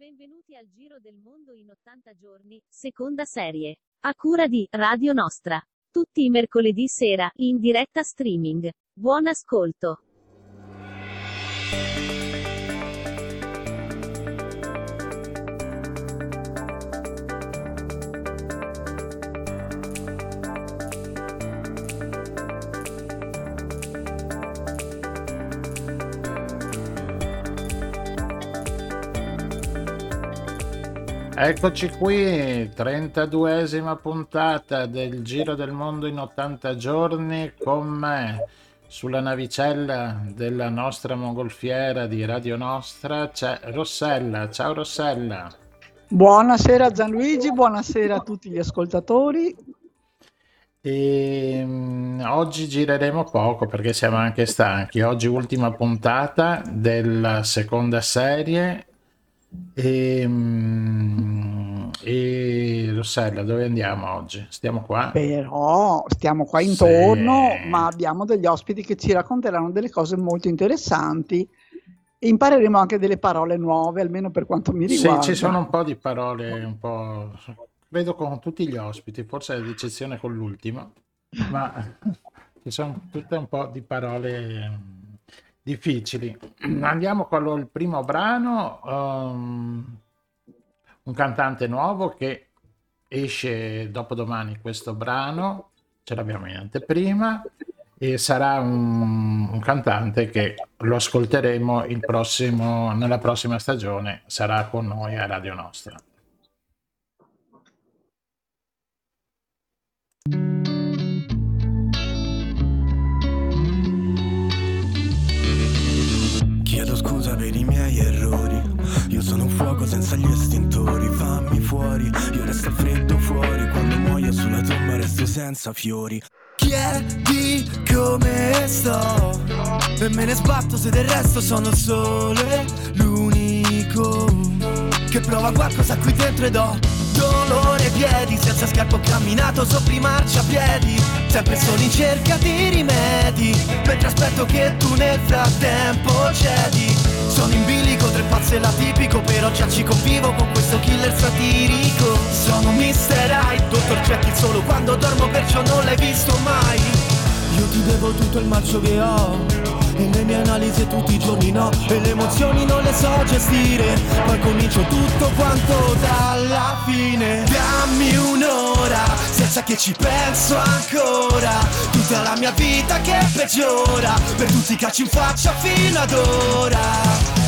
Benvenuti al Giro del Mondo in 80 giorni, seconda serie. A cura di Radio Nostra. Tutti i mercoledì sera, in diretta streaming. Buon ascolto. Eccoci qui, 32esima puntata del Giro del Mondo in 80 giorni con me sulla navicella della nostra mongolfiera di Radio Nostra c'è Rossella. Ciao Rossella. Buonasera Gianluigi, buonasera a tutti gli ascoltatori. E, um, oggi gireremo poco perché siamo anche stanchi. Oggi ultima puntata della seconda serie e, ehm, e Rossella, dove andiamo oggi? Stiamo qua? Però stiamo qua intorno, sì. ma abbiamo degli ospiti che ci racconteranno delle cose molto interessanti e impareremo anche delle parole nuove, almeno per quanto mi riguarda. Sì, ci sono un po' di parole, un po'... Vedo con tutti gli ospiti, forse ad eccezione con l'ultimo, ma ci sono tutte un po' di parole difficili. Andiamo con il primo brano, um, un cantante nuovo che esce dopodomani questo brano, ce l'abbiamo in anteprima, e sarà un, un cantante che lo ascolteremo prossimo, nella prossima stagione, sarà con noi a Radio Nostra. Per i miei errori. Io sono un fuoco senza gli estintori. Fammi fuori, io resto al freddo fuori. Quando muoio sulla tomba resto senza fiori. Chiedi come sto? E me ne sbatto se del resto sono sole L'unico che prova qualcosa qui dentro ed ho dolore ai piedi Senza scarpo ho camminato sopra i marciapiedi Sempre solo in cerca di rimedi Mentre aspetto che tu nel frattempo cedi sono in bilico, tre pazze la tipico Però già ci convivo con questo killer satirico Sono Mr. Hyde, dottor Jekyll solo quando dormo perciò non l'hai visto mai Io ti devo tutto il marcio che ho le mie analisi tutti i giorni no E le emozioni non le so gestire. Poi comincio tutto quanto dalla fine. Dammi un'ora senza che ci penso ancora. Tutta la mia vita che peggiora Per tutti i calci in faccia fino ad ora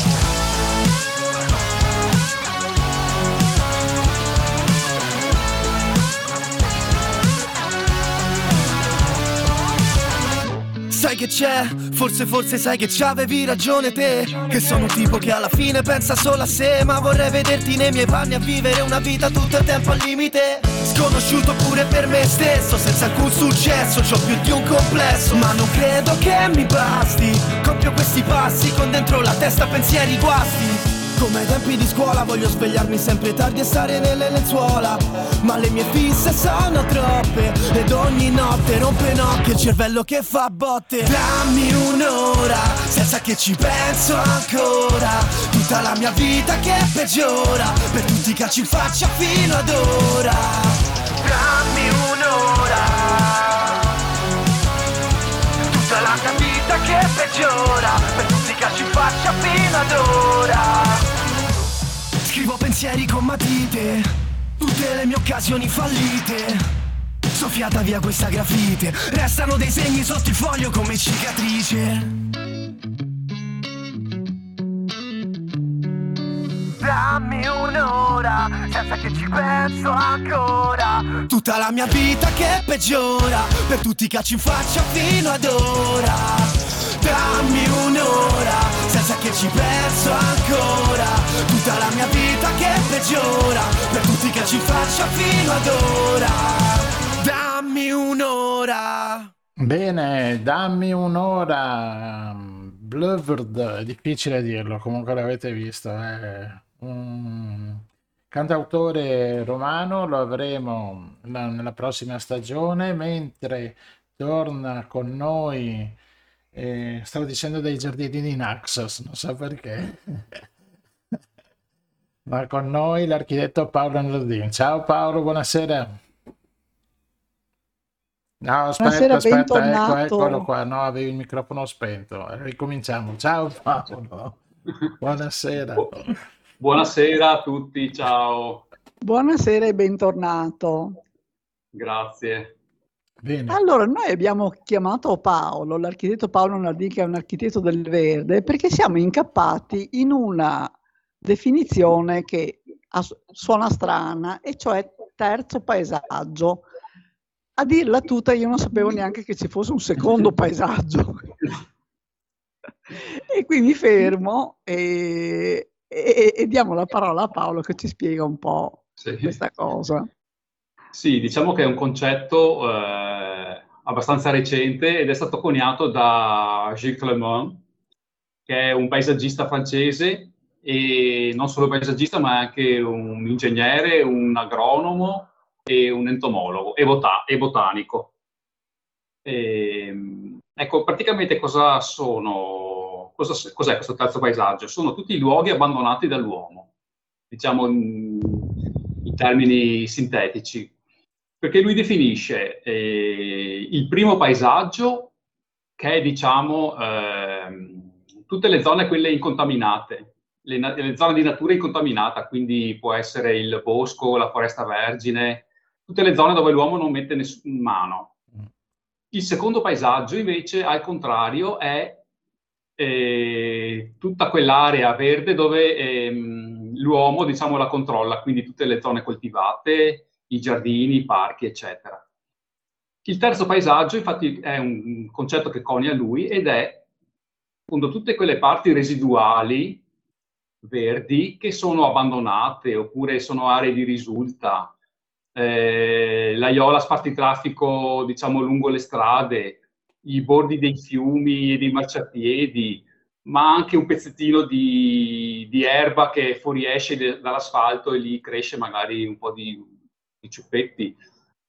che c'è? Forse forse sai che c'avevi ragione te. Che sono un tipo che alla fine pensa solo a sé Ma vorrei vederti nei miei panni a vivere una vita tutto il tempo al limite. Sconosciuto pure per me stesso Senza alcun successo, c'ho più di un complesso. Ma non credo che mi basti. Compio questi passi con dentro la testa pensieri guasti come ai tempi di scuola voglio svegliarmi sempre tardi e stare nelle lenzuola. Ma le mie fisse sono troppe Ed ogni notte rompe nocche il cervello che fa botte. Dammi un'ora senza che ci penso ancora. Tutta la mia vita che peggiora Per tutti i calci in faccia fino ad ora. Dammi un'ora. Tutta la mia vita che peggiora Per tutti i calci in faccia fino ad ora Scrivo pensieri con matite, tutte le mie occasioni fallite. Soffiata via questa grafite, restano dei segni sotto il foglio come cicatrice. Dammi un'ora, senza che ci penso ancora. Tutta la mia vita che peggiora, per tutti i calci in faccia fino ad ora. Dammi un'ora senza che ci penso ancora. Tutta la mia vita che peggiora. Per tutti che ci faccia fino ad ora. Dammi un'ora. Bene, dammi un'ora. Blurred, è difficile dirlo, comunque l'avete visto è un cantautore romano, lo avremo nella prossima stagione, mentre torna con noi eh, stavo dicendo dei giardini di Naxos, non so perché. Ma con noi l'architetto Paolo Nardin. Ciao Paolo, buonasera. No, aspetta, Buonasera, aspetta, ecco, bentornato. eccolo qua. No, avevi il microfono spento. Ricominciamo. Ciao Paolo. Buonasera. Buonasera a tutti, ciao, Buonasera e bentornato. grazie. Bene. Allora, noi abbiamo chiamato Paolo, l'architetto Paolo Nardini, che è un architetto del verde, perché siamo incappati in una definizione che suona strana, e cioè terzo paesaggio. A dirla tutta, io non sapevo neanche che ci fosse un secondo paesaggio. E qui mi fermo e, e- e diamo la parola a Paolo che ci spiega un po' Sì. questa cosa. Sì, diciamo che è un concetto eh, abbastanza recente ed è stato coniato da Gilles Clément, che è un paesaggista francese e non solo paesaggista, ma anche un ingegnere, un agronomo e un entomologo e, bota- e botanico. Ehm, ecco, praticamente cosa sono, cosa- cos'è questo terzo paesaggio? Sono tutti i luoghi abbandonati dall'uomo, diciamo in, in termini sintetici, perché lui definisce eh, il primo paesaggio che è, diciamo, ehm, tutte le zone quelle incontaminate, le, le zone di natura incontaminata, quindi può essere il bosco, la foresta vergine, tutte le zone dove l'uomo non mette nessun mano. Il secondo paesaggio, invece, al contrario, è eh, tutta quell'area verde dove ehm, l'uomo, diciamo, la controlla, quindi tutte le zone coltivate, i giardini, i parchi, eccetera. Il terzo paesaggio, infatti, è un concetto che conia lui ed è appunto tutte quelle parti residuali verdi che sono abbandonate oppure sono aree di risulta, eh, l'aiola spartitraffico, diciamo, lungo le strade, i bordi dei fiumi e dei marciapiedi, ma anche un pezzettino di, di erba che fuoriesce dall'asfalto e lì cresce magari un po' di, di ciuppetti.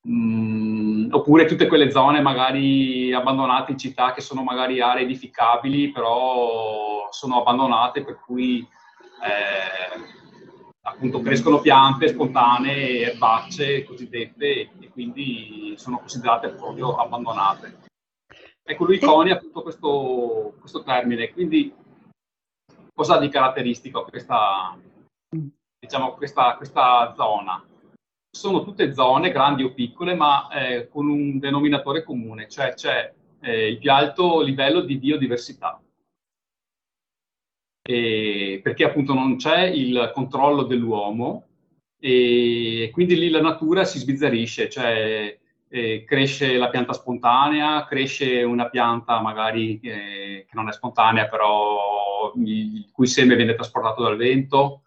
Mm, oppure tutte quelle zone magari abbandonate in città che sono magari aree edificabili, però sono abbandonate per cui eh, appunto crescono piante spontanee, erbacce cosiddette e, quindi sono considerate proprio abbandonate. Ecco, lui conia appunto questo, questo termine, quindi cosa ha di caratteristico questa, diciamo, questa, questa zona? Sono tutte zone, grandi o piccole, ma eh, con un denominatore comune, cioè c'è eh, il più alto livello di biodiversità. E perché appunto non c'è il controllo dell'uomo e quindi lì la natura si sbizzarisce, cioè eh, cresce la pianta spontanea, cresce una pianta magari eh, che non è spontanea, però il cui seme viene trasportato dal vento.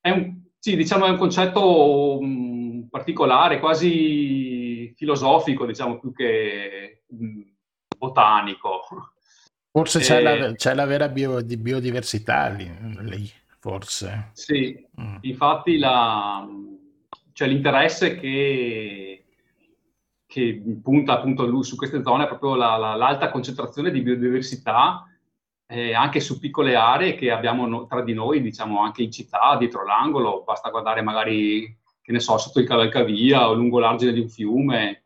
È un, sì, diciamo è un concetto mh, particolare, quasi filosofico, diciamo più che mh, botanico. Forse c'è, Eh, la, c'è la vera bio- di biodiversità lì, lì, forse. Sì, Mm. infatti la- c'è l'interesse che, che punta appunto lui su queste zone, è proprio la- l'alta concentrazione di biodiversità, eh, anche su piccole aree che abbiamo no- tra di noi, diciamo anche in città, dietro l'angolo, basta guardare magari, che ne so, sotto il cavalcavia o lungo l'argine di un fiume.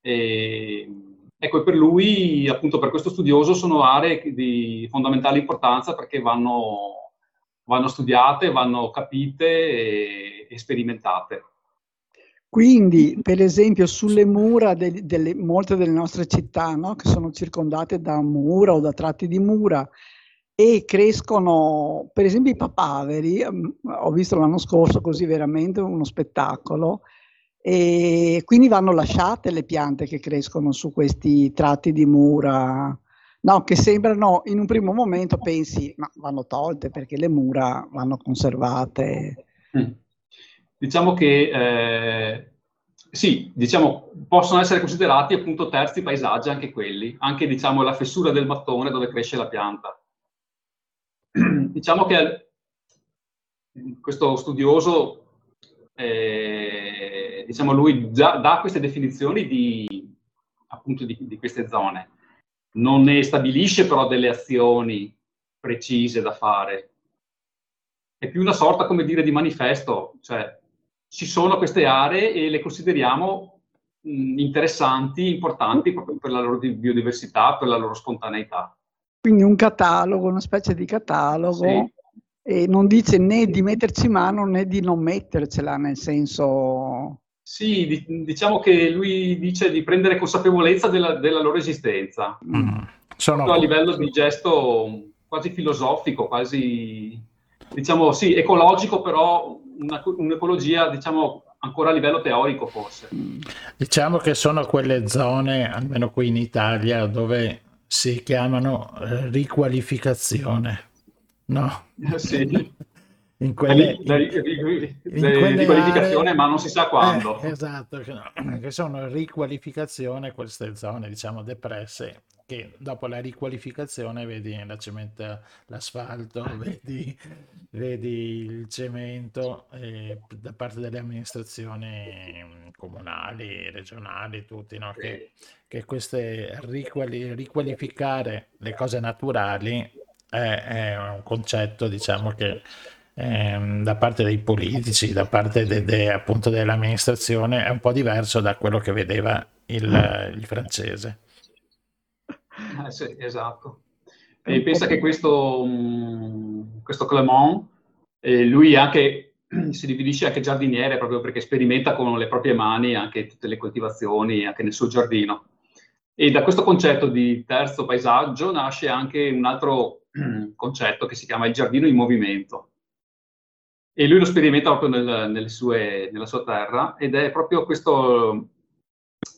E, ecco, per lui, appunto per questo studioso, sono aree di fondamentale importanza perché vanno, vanno studiate, vanno capite e, e sperimentate. Quindi, per esempio, sulle mura del- delle, molte delle nostre città, no, che sono circondate da mura o da tratti di mura e crescono, per esempio, i papaveri, ehm, ho visto l'anno scorso così veramente uno spettacolo, e quindi vanno lasciate le piante che crescono su questi tratti di mura, no, che sembrano in un primo momento pensi, ma vanno tolte perché le mura vanno conservate. Mm. Diciamo che eh, sì, diciamo, possono essere considerati appunto terzi paesaggi anche quelli, anche diciamo la fessura del mattone dove cresce la pianta. Diciamo che questo studioso, eh, diciamo lui già dà queste definizioni di, appunto di, di queste zone, non ne stabilisce però delle azioni precise da fare. è più una sorta, come dire, di manifesto, cioè ci sono queste aree e le consideriamo mh, interessanti, importanti proprio per la loro biodiversità, per la loro spontaneità. Quindi un catalogo, una specie di catalogo, sì. e non dice né di metterci mano né di non mettercela, nel senso... Sì, diciamo che lui dice di prendere consapevolezza della, della loro esistenza. Mm. Sono... A livello di gesto quasi filosofico, quasi, diciamo, sì, ecologico, però una, un'ecologia, diciamo, ancora a livello teorico forse. Diciamo che sono quelle zone, almeno qui in Italia, dove si chiamano eh, riqualificazione, no? Sì. in quelle, la, la, la, riqualificazione, aree, ma non si sa quando. Eh, esatto, che, no, che sono riqualificazione queste zone, diciamo, depresse che dopo la riqualificazione vedi la cementa, l'asfalto, vedi, vedi il cemento eh, da parte delle amministrazioni mm, comunali, regionali, tutti, no? che, che queste riquali, riqualificare le cose naturali è, è un concetto, diciamo, che ehm, da parte dei politici, da parte de, de, appunto dell'amministrazione è un po' diverso da quello che vedeva il, il francese. Eh, sì, esatto. E pensa che questo, mm, questo Clement, eh, lui anche, si dividisce anche giardiniere proprio perché sperimenta con le proprie mani anche tutte le coltivazioni, anche nel suo giardino. E da questo concetto di terzo paesaggio nasce anche un altro concetto che si chiama il giardino in movimento. E lui lo sperimenta proprio nel, sue, nella sua terra ed è proprio questo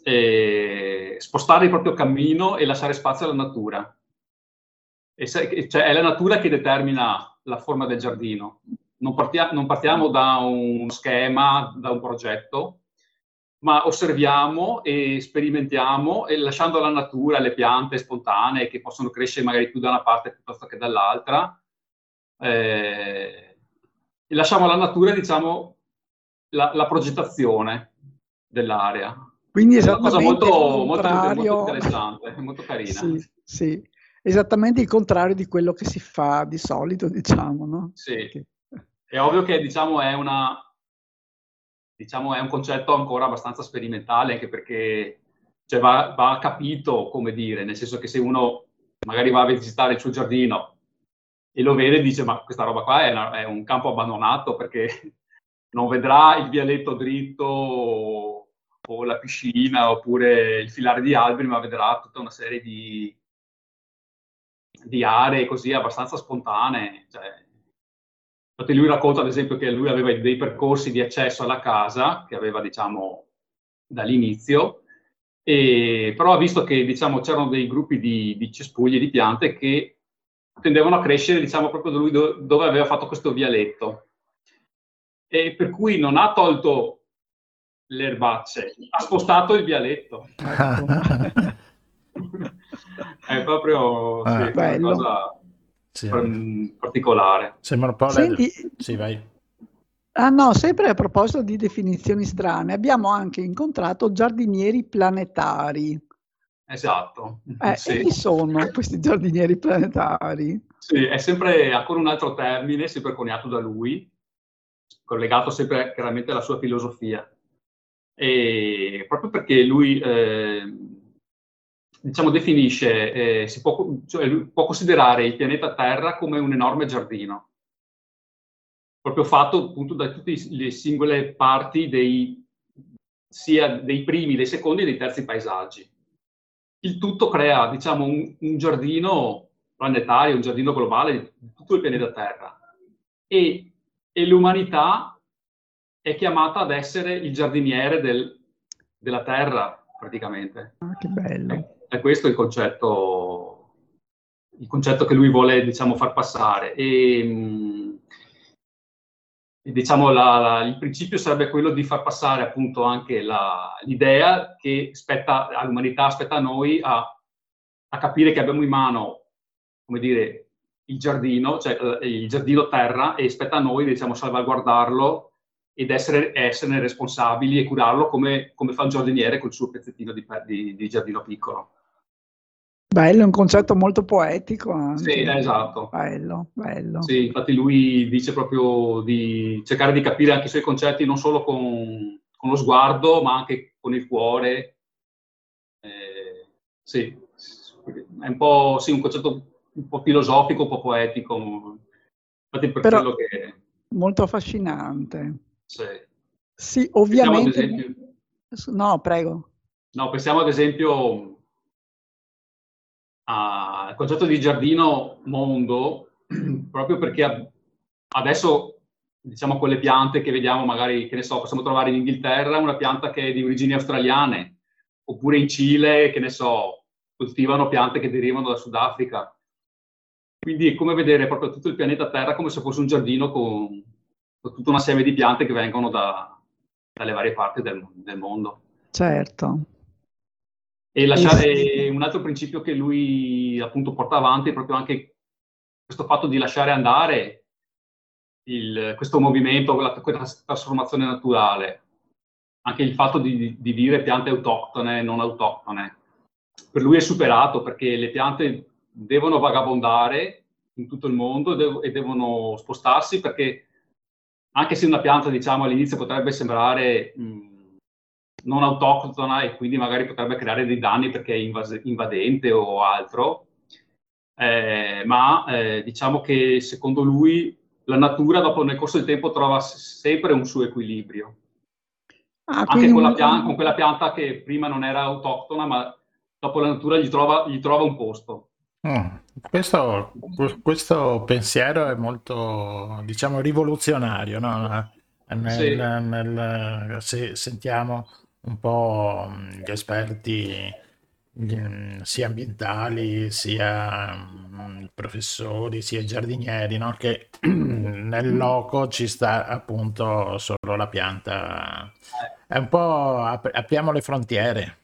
eh, spostare il proprio cammino e lasciare spazio alla natura. Se, cioè, è la natura che determina la forma del giardino. Non, partia, non partiamo da un schema, da un progetto, ma osserviamo e sperimentiamo e lasciando alla natura le piante spontanee che possono crescere magari più da una parte piuttosto che dall'altra. Eh, e lasciamo alla natura, diciamo, la, la progettazione dell'area. Quindi esattamente è una cosa molto, contrario... molto, interessante, molto carina. Sì, sì, esattamente il contrario di quello che si fa di solito, diciamo, no? Sì, Perché... è ovvio che diciamo è, una, diciamo è un concetto ancora abbastanza sperimentale, anche perché cioè, va, va capito, come dire, nel senso che se uno magari va a visitare il suo giardino e lo vede e dice ma questa roba qua è, una, è un campo abbandonato perché non vedrà il vialetto dritto o la piscina oppure il filare di alberi, ma vedrà tutta una serie di, di aree così abbastanza spontanee. Cioè, infatti lui racconta ad esempio che lui aveva dei percorsi di accesso alla casa che aveva diciamo dall'inizio, e, però ha visto che diciamo, c'erano dei gruppi di, di cespugli di piante che tendevano a crescere diciamo, proprio da lui do, dove aveva fatto questo vialetto. E per cui non ha tolto le erbacce, ha spostato il vialetto. è proprio ah, sì, una cosa sì. particolare. Sembra un po' Senti, Sì, vai. Ah no, sempre a proposito di definizioni strane, abbiamo anche incontrato giardinieri planetari. Esatto. Eh, sì. E chi sono questi giardinieri planetari? Sì, è sempre ancora un altro termine, sempre coniato da lui, collegato sempre chiaramente alla sua filosofia e proprio perché lui eh, diciamo, definisce, eh, si può, cioè, può, considerare il pianeta Terra come un enorme giardino, proprio fatto appunto da tutte le singole parti dei, sia dei primi, dei secondi e dei terzi paesaggi. Il tutto crea, diciamo, un, un giardino planetario, un giardino globale di tutto il pianeta Terra. E, e l'umanità è chiamata ad essere il giardiniere del, della terra, praticamente. Ah, che bello. È, è questo il concetto, il concetto che lui vuole, diciamo, far passare. E, e diciamo, la, la, il principio sarebbe quello di far passare appunto anche la, l'idea che spetta all'umanità, spetta a noi a, a capire che abbiamo in mano, come dire, il giardino, cioè il giardino terra, e spetta a noi, diciamo, salvaguardarlo ed essere, esserne responsabili e curarlo come, come, fa un giardiniere col suo pezzettino di, di, di giardino piccolo. Bello, è un concetto molto poetico Sì, anche. esatto. Bello, bello. Sì, infatti lui dice proprio di cercare di capire anche i suoi concetti non solo con, con lo sguardo, ma anche con il cuore. Eh, sì, è un po' sì, un concetto un po' filosofico, un po' poetico. Infatti per Però quello che... molto affascinante. Sì. Sì, ovviamente. esempio, No, prego. no, pensiamo ad esempio al concetto di giardino mondo, proprio perché adesso, diciamo, con le piante che vediamo, magari, che ne so, possiamo trovare in Inghilterra una pianta che è di origini australiane, oppure in Cile, che ne so, coltivano piante che derivano dal Sudafrica. Quindi è come vedere proprio tutto il pianeta Terra come se fosse un giardino con tutta una serie di piante che vengono da- dalle varie parti del, del mondo. Certo. E lasciare un altro principio che lui appunto porta avanti è proprio anche questo fatto di lasciare andare il- questo movimento, quella trasformazione naturale. Anche il fatto di, di dire piante autoctone e non autoctone. Per lui è superato perché le piante devono vagabondare in tutto il mondo e devono spostarsi perché anche se una pianta, diciamo, all'inizio potrebbe sembrare mh, non autoctona e quindi magari potrebbe creare dei danni perché è invas- invadente o altro, eh, ma eh, diciamo che secondo lui la natura dopo nel corso del tempo trova sempre un suo equilibrio, Ah, anche con, un- pian- con quella pianta che prima non era autoctona, ma dopo la natura gli trova, gli trova un posto. Mm, Questo, questo pensiero è molto, diciamo, rivoluzionario, no? Nel- Sì. nel- se sentiamo un po' mm, gli esperti gli, mm, sia ambientali, sia professori, sia giardinieri, no? Che nel loco ci sta appunto solo la pianta. È un po' ap- apriamo le frontiere.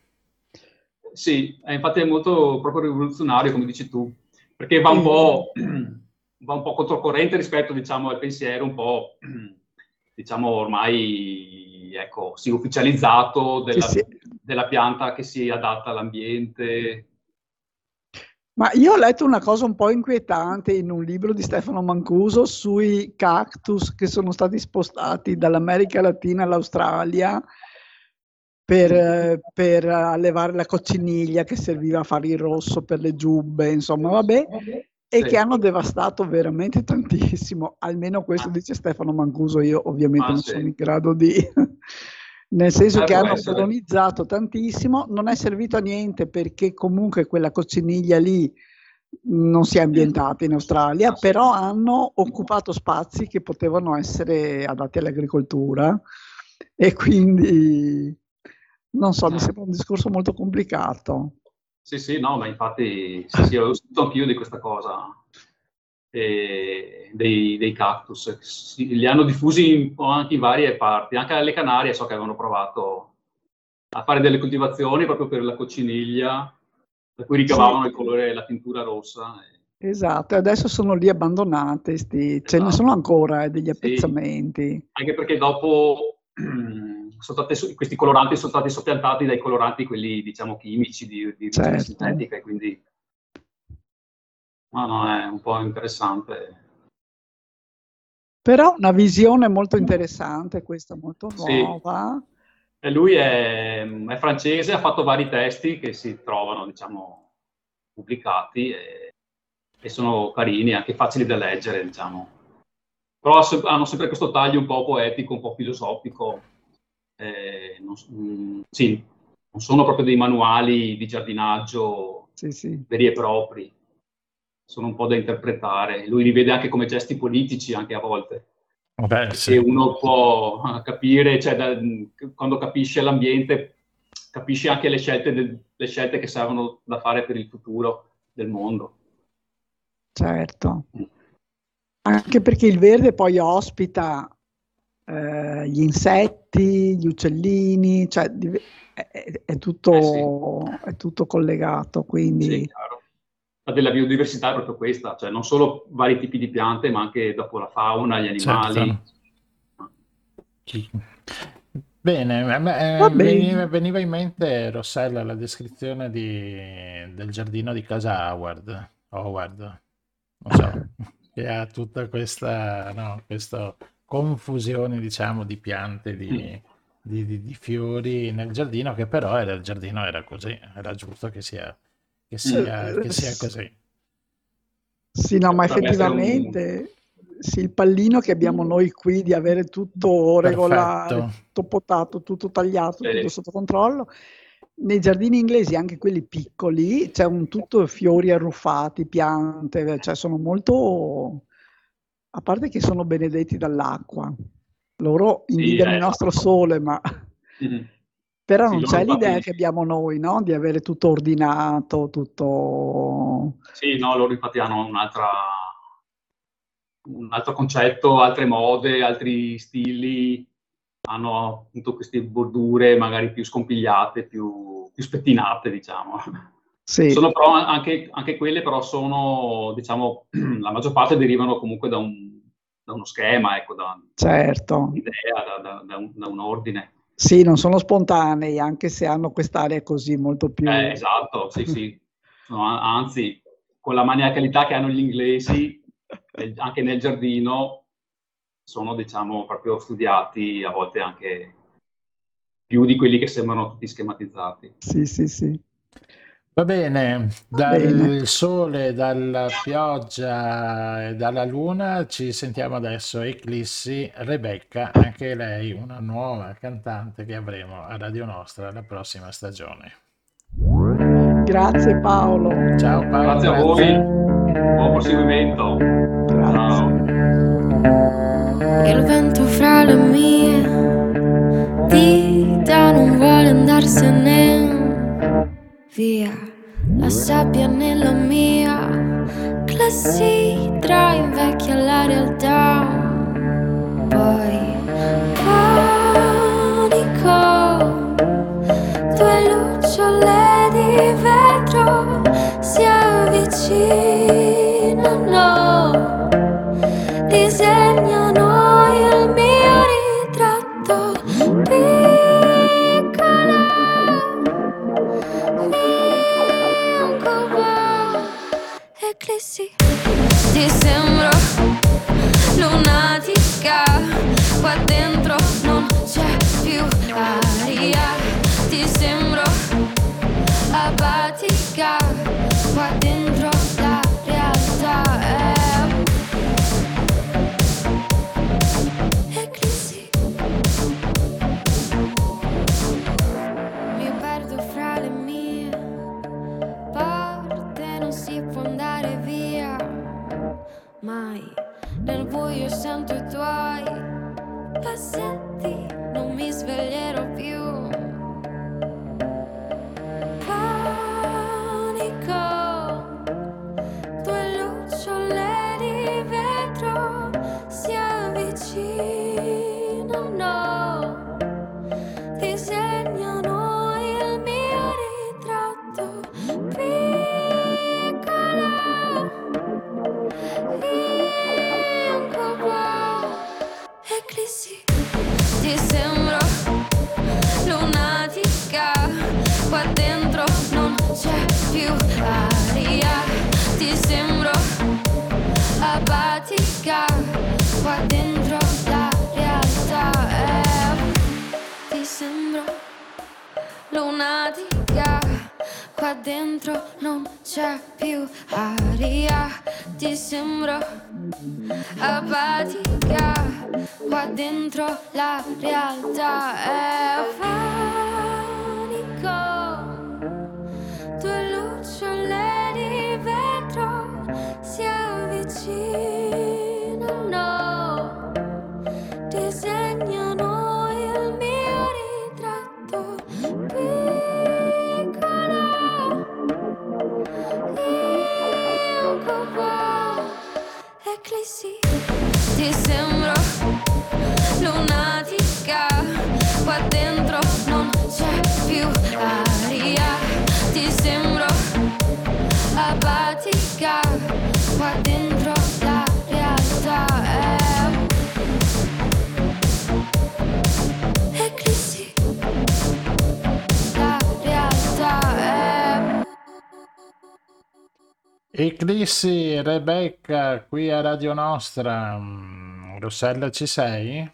Sì, eh, infatti è molto proprio rivoluzionario, come dici tu, perché va un po', va un po' controcorrente rispetto, diciamo, al pensiero un po', diciamo, ormai, ecco, sì, ufficializzato Sì, della, sì. della pianta che si adatta all'ambiente. Ma io ho letto una cosa un po' inquietante in un libro di Stefano Mancuso sui cactus che sono stati spostati dall'America Latina all'Australia per, per allevare la cocciniglia che serviva a fare il rosso per le giubbe, insomma, vabbè, e Sì. che hanno devastato veramente tantissimo. Almeno questo Ah. dice Stefano Mancuso, io ovviamente Ah, non sì. sono in grado di... Nel senso Eh, che hanno essere. colonizzato tantissimo, non è servito a niente perché comunque quella cocciniglia lì non si è ambientata in Australia, Ah, però hanno occupato spazi che potevano essere adatti all'agricoltura e quindi non so, mi Eh. sembra un discorso molto complicato. Sì, sì, no, ma infatti, sì, sì, ho sentito anch'io di questa cosa, eh, dei, dei cactus. Sì, li hanno diffusi in- anche in varie parti, anche alle Canarie so che avevano provato a fare delle coltivazioni proprio per la cocciniglia, da cui ricavavano il colore, la tintura rossa. e- Esatto, e adesso sono lì abbandonate, sti- ce ne Esatto. sono ancora eh, degli appezzamenti. Anche perché dopo state questi coloranti sono stati soppiantati dai coloranti, quelli diciamo chimici di, di Certo. sintetica, e quindi no, no, è un po' interessante. Però una visione molto interessante, questa molto Sì. nuova. E lui è, è francese, ha fatto vari testi che si trovano, diciamo, pubblicati e, e sono carini, anche facili da leggere, diciamo. Però hanno sempre questo taglio un po' poetico, un po' filosofico. Eh, non, s- mm, sì, non sono proprio dei manuali di giardinaggio Sì, sì. veri e propri, sono un po' da interpretare. Lui li vede anche come gesti politici, anche a volte Vabbè, che sì. uno può ah, capire, cioè da- quando capisce l'ambiente, capisce anche le scelte, del- le scelte che servono da fare per il futuro del mondo. Certo. Anche perché il verde poi ospita eh, gli insetti, gli uccellini, cioè è, è- tutto, Eh è tutto collegato, Sì, quindi chiaro. La della biodiversità è proprio questa, cioè non solo vari tipi di piante, ma anche dopo la fauna, gli animali. Certo. Chi- Bene, eh, veniva, veniva in mente, Rossella, la descrizione di- del giardino di casa Howard, Howard, non so, che ha tutta questa, no, questa confusione, diciamo, di piante, di, di- di- di fiori nel giardino, che però era, il giardino era così, era giusto che sia, che sia, che Eh, sia così. Sì, no, ma effettivamente sì, il pallino che abbiamo noi qui di avere tutto regolare, Perfetto. tutto potato, tutto tagliato, tutto sotto controllo. Nei giardini inglesi, anche quelli piccoli, c'è un tutto fiori arruffati, piante, cioè sono molto, a parte che sono benedetti dall'acqua. Loro Sì, invidiano il eh. nostro sole, ma Mhm. però Sì, non c'è l'idea che abbiamo noi, no? Di avere tutto ordinato, tutto... Sì, no, loro infatti hanno un'altra, un altro concetto, altre mode, altri stili, hanno appunto queste bordure magari più scompigliate, più, più spettinate, diciamo. Sì. Sono però anche, anche quelle, però sono, diciamo, la maggior parte derivano comunque da, un, da uno schema, ecco, da Certo, un'idea, da, da- da un, da un ordine. sì, non sono spontanei, anche se hanno quest'area così molto più... Eh, esatto, sì, sì. A- anzi, con la maniacalità che hanno gli inglesi, anche nel giardino, sono, diciamo, proprio studiati, a volte anche più di quelli che sembrano tutti schematizzati. Sì, sì, sì. Va bene, Va bene. dal sole, dalla pioggia e dalla luna ci sentiamo adesso Eclissi, Rebecca, anche lei una nuova cantante che avremo a Radio Nostra la prossima stagione. Grazie Paolo. Ciao Paolo, Grazie a voi, buon proseguimento. Grazie. Ciao. Il vento fra le mie dita non vuole andarsene via. La sabbia nella mia clessidra invecchia la realtà. Poi panico, due lucciole di vetro si avvicinano disegnano apatica, qua dentro la realtà è eclissi. Mi perdo fra le mie porte, non si può andare via mai. Nel buio sento i tuoi passetti, non mi sveglierò più. La realtà Eclissi, Rebecca, qui a Radio Nostra, mm, Rossella ci sei?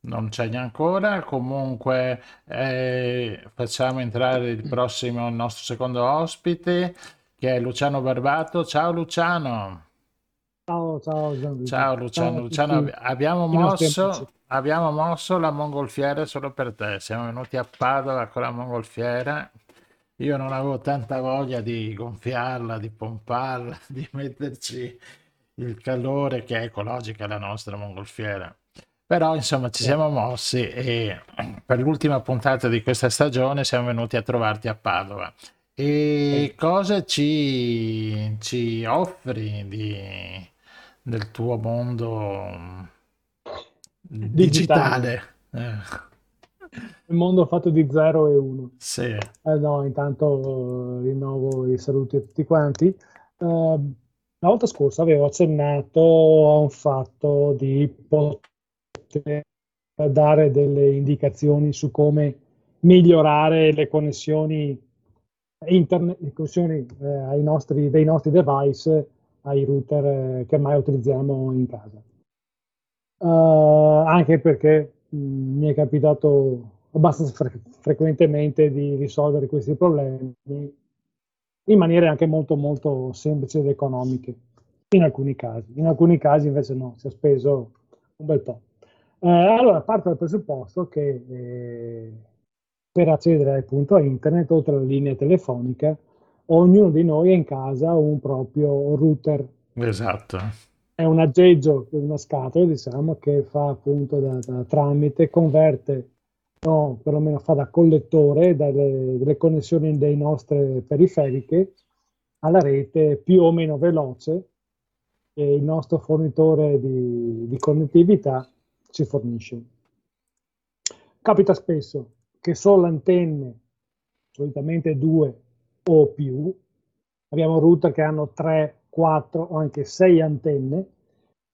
Non c'è ancora, comunque eh, facciamo entrare il prossimo, il nostro secondo ospite, che è Luciano Barbato. Ciao Luciano! Ciao, ciao Gianluca. Ciao Luciano, Ciao Luciano, abbiamo mosso, abbiamo mosso la mongolfiera solo per te. Siamo venuti a Padova con la mongolfiera. Io non avevo tanta voglia di gonfiarla, di pomparla, di metterci il calore che è ecologica la nostra mongolfiera. Però insomma ci siamo mossi e per l'ultima puntata di questa stagione siamo venuti a trovarti a Padova. E cosa ci, ci offri di, del tuo mondo digitale? Eh, Il mondo fatto di 0 e 1. sì, Eh no, intanto eh, rinnovo i saluti a tutti quanti. Eh, la volta scorsa avevo accennato a un fatto di poter dare delle indicazioni su come migliorare le connessioni internet, le connessioni eh, ai nostri, dei nostri device ai router eh, che ormai utilizziamo in casa. Eh, anche perché mi è capitato abbastanza fre- frequentemente di risolvere questi problemi in maniere anche molto molto semplici ed economiche in alcuni casi. In alcuni casi invece no, si è speso un bel po'. Eh, allora parto dal presupposto che eh, per accedere al punto internet, oltre alla linea telefonica, ognuno di noi ha in casa un proprio router esatto. È un aggeggio, una scatola, diciamo, che fa appunto da, da tramite, converte, no, perlomeno fa da collettore dalle, delle connessioni delle nostre periferiche alla rete più o meno veloce che il nostro fornitore di, di connettività ci fornisce. Capita spesso che solo antenne, solitamente due o più, abbiamo router che hanno 3, 4 o anche 6 antenne,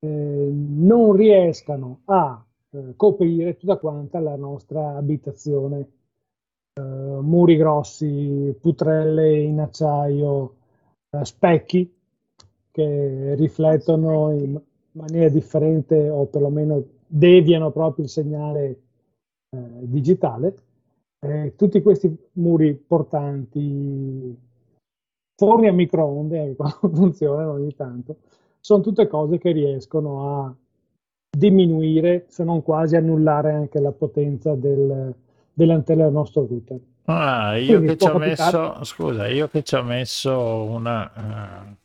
eh, non riescano a eh, coprire tutta quanta la nostra abitazione. Eh, muri grossi, putrelle in acciaio, eh, specchi che riflettono in maniera differente o perlomeno deviano proprio il segnale eh, digitale. Eh, tutti questi muri portanti, forni a microonde, quando funzionano ogni tanto, sono tutte cose che riescono a diminuire, se non quasi annullare anche la potenza del, dell'antenna del nostro router. Ah, io Quindi che ci ho messo, scusa, io che ci ho messo una, eh,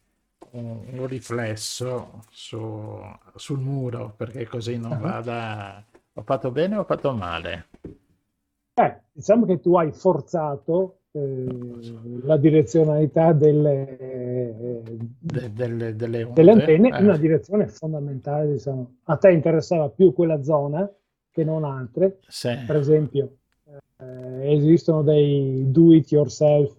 un, un riflesso su- sul muro perché così non Ah. vada. Ho fatto bene o ho fatto male? Eh, diciamo che tu hai forzato eh, la direzionalità delle, eh, De- delle, delle onde? delle antenne Eh, in una direzione fondamentale, diciamo. A te interessava più quella zona che non altre. sì. Per esempio, eh, esistono dei do it yourself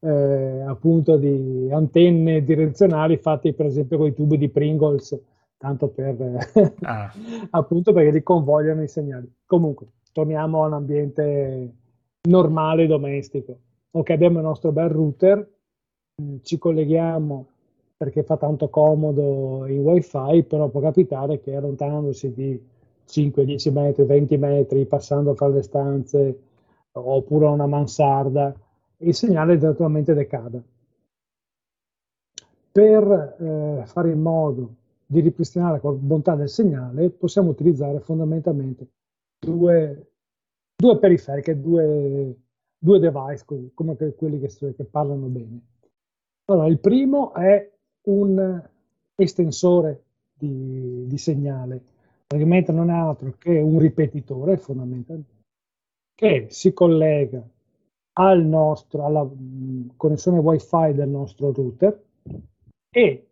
eh, appunto di antenne direzionali fatte per esempio con i tubi di Pringles, tanto per Ah. appunto perché li convogliano i segnali. Comunque, torniamo a un ambiente normale domestico. Ok, abbiamo il nostro bel router, mh, ci colleghiamo perché fa tanto comodo il wifi, però può capitare che allontanandosi di 5, 10 metri, 20 metri, passando fra le stanze oppure una mansarda, il segnale naturalmente decada. Per eh, fare in modo di ripristinare la bontà del segnale, possiamo utilizzare fondamentalmente due, due periferiche, due, due device, così, come que- quelli che, che parlano bene. Allora, il primo è un estensore di, di segnale, praticamente non è altro che un ripetitore fondamentalmente, che si collega al nostro, alla mh, connessione wifi del nostro router e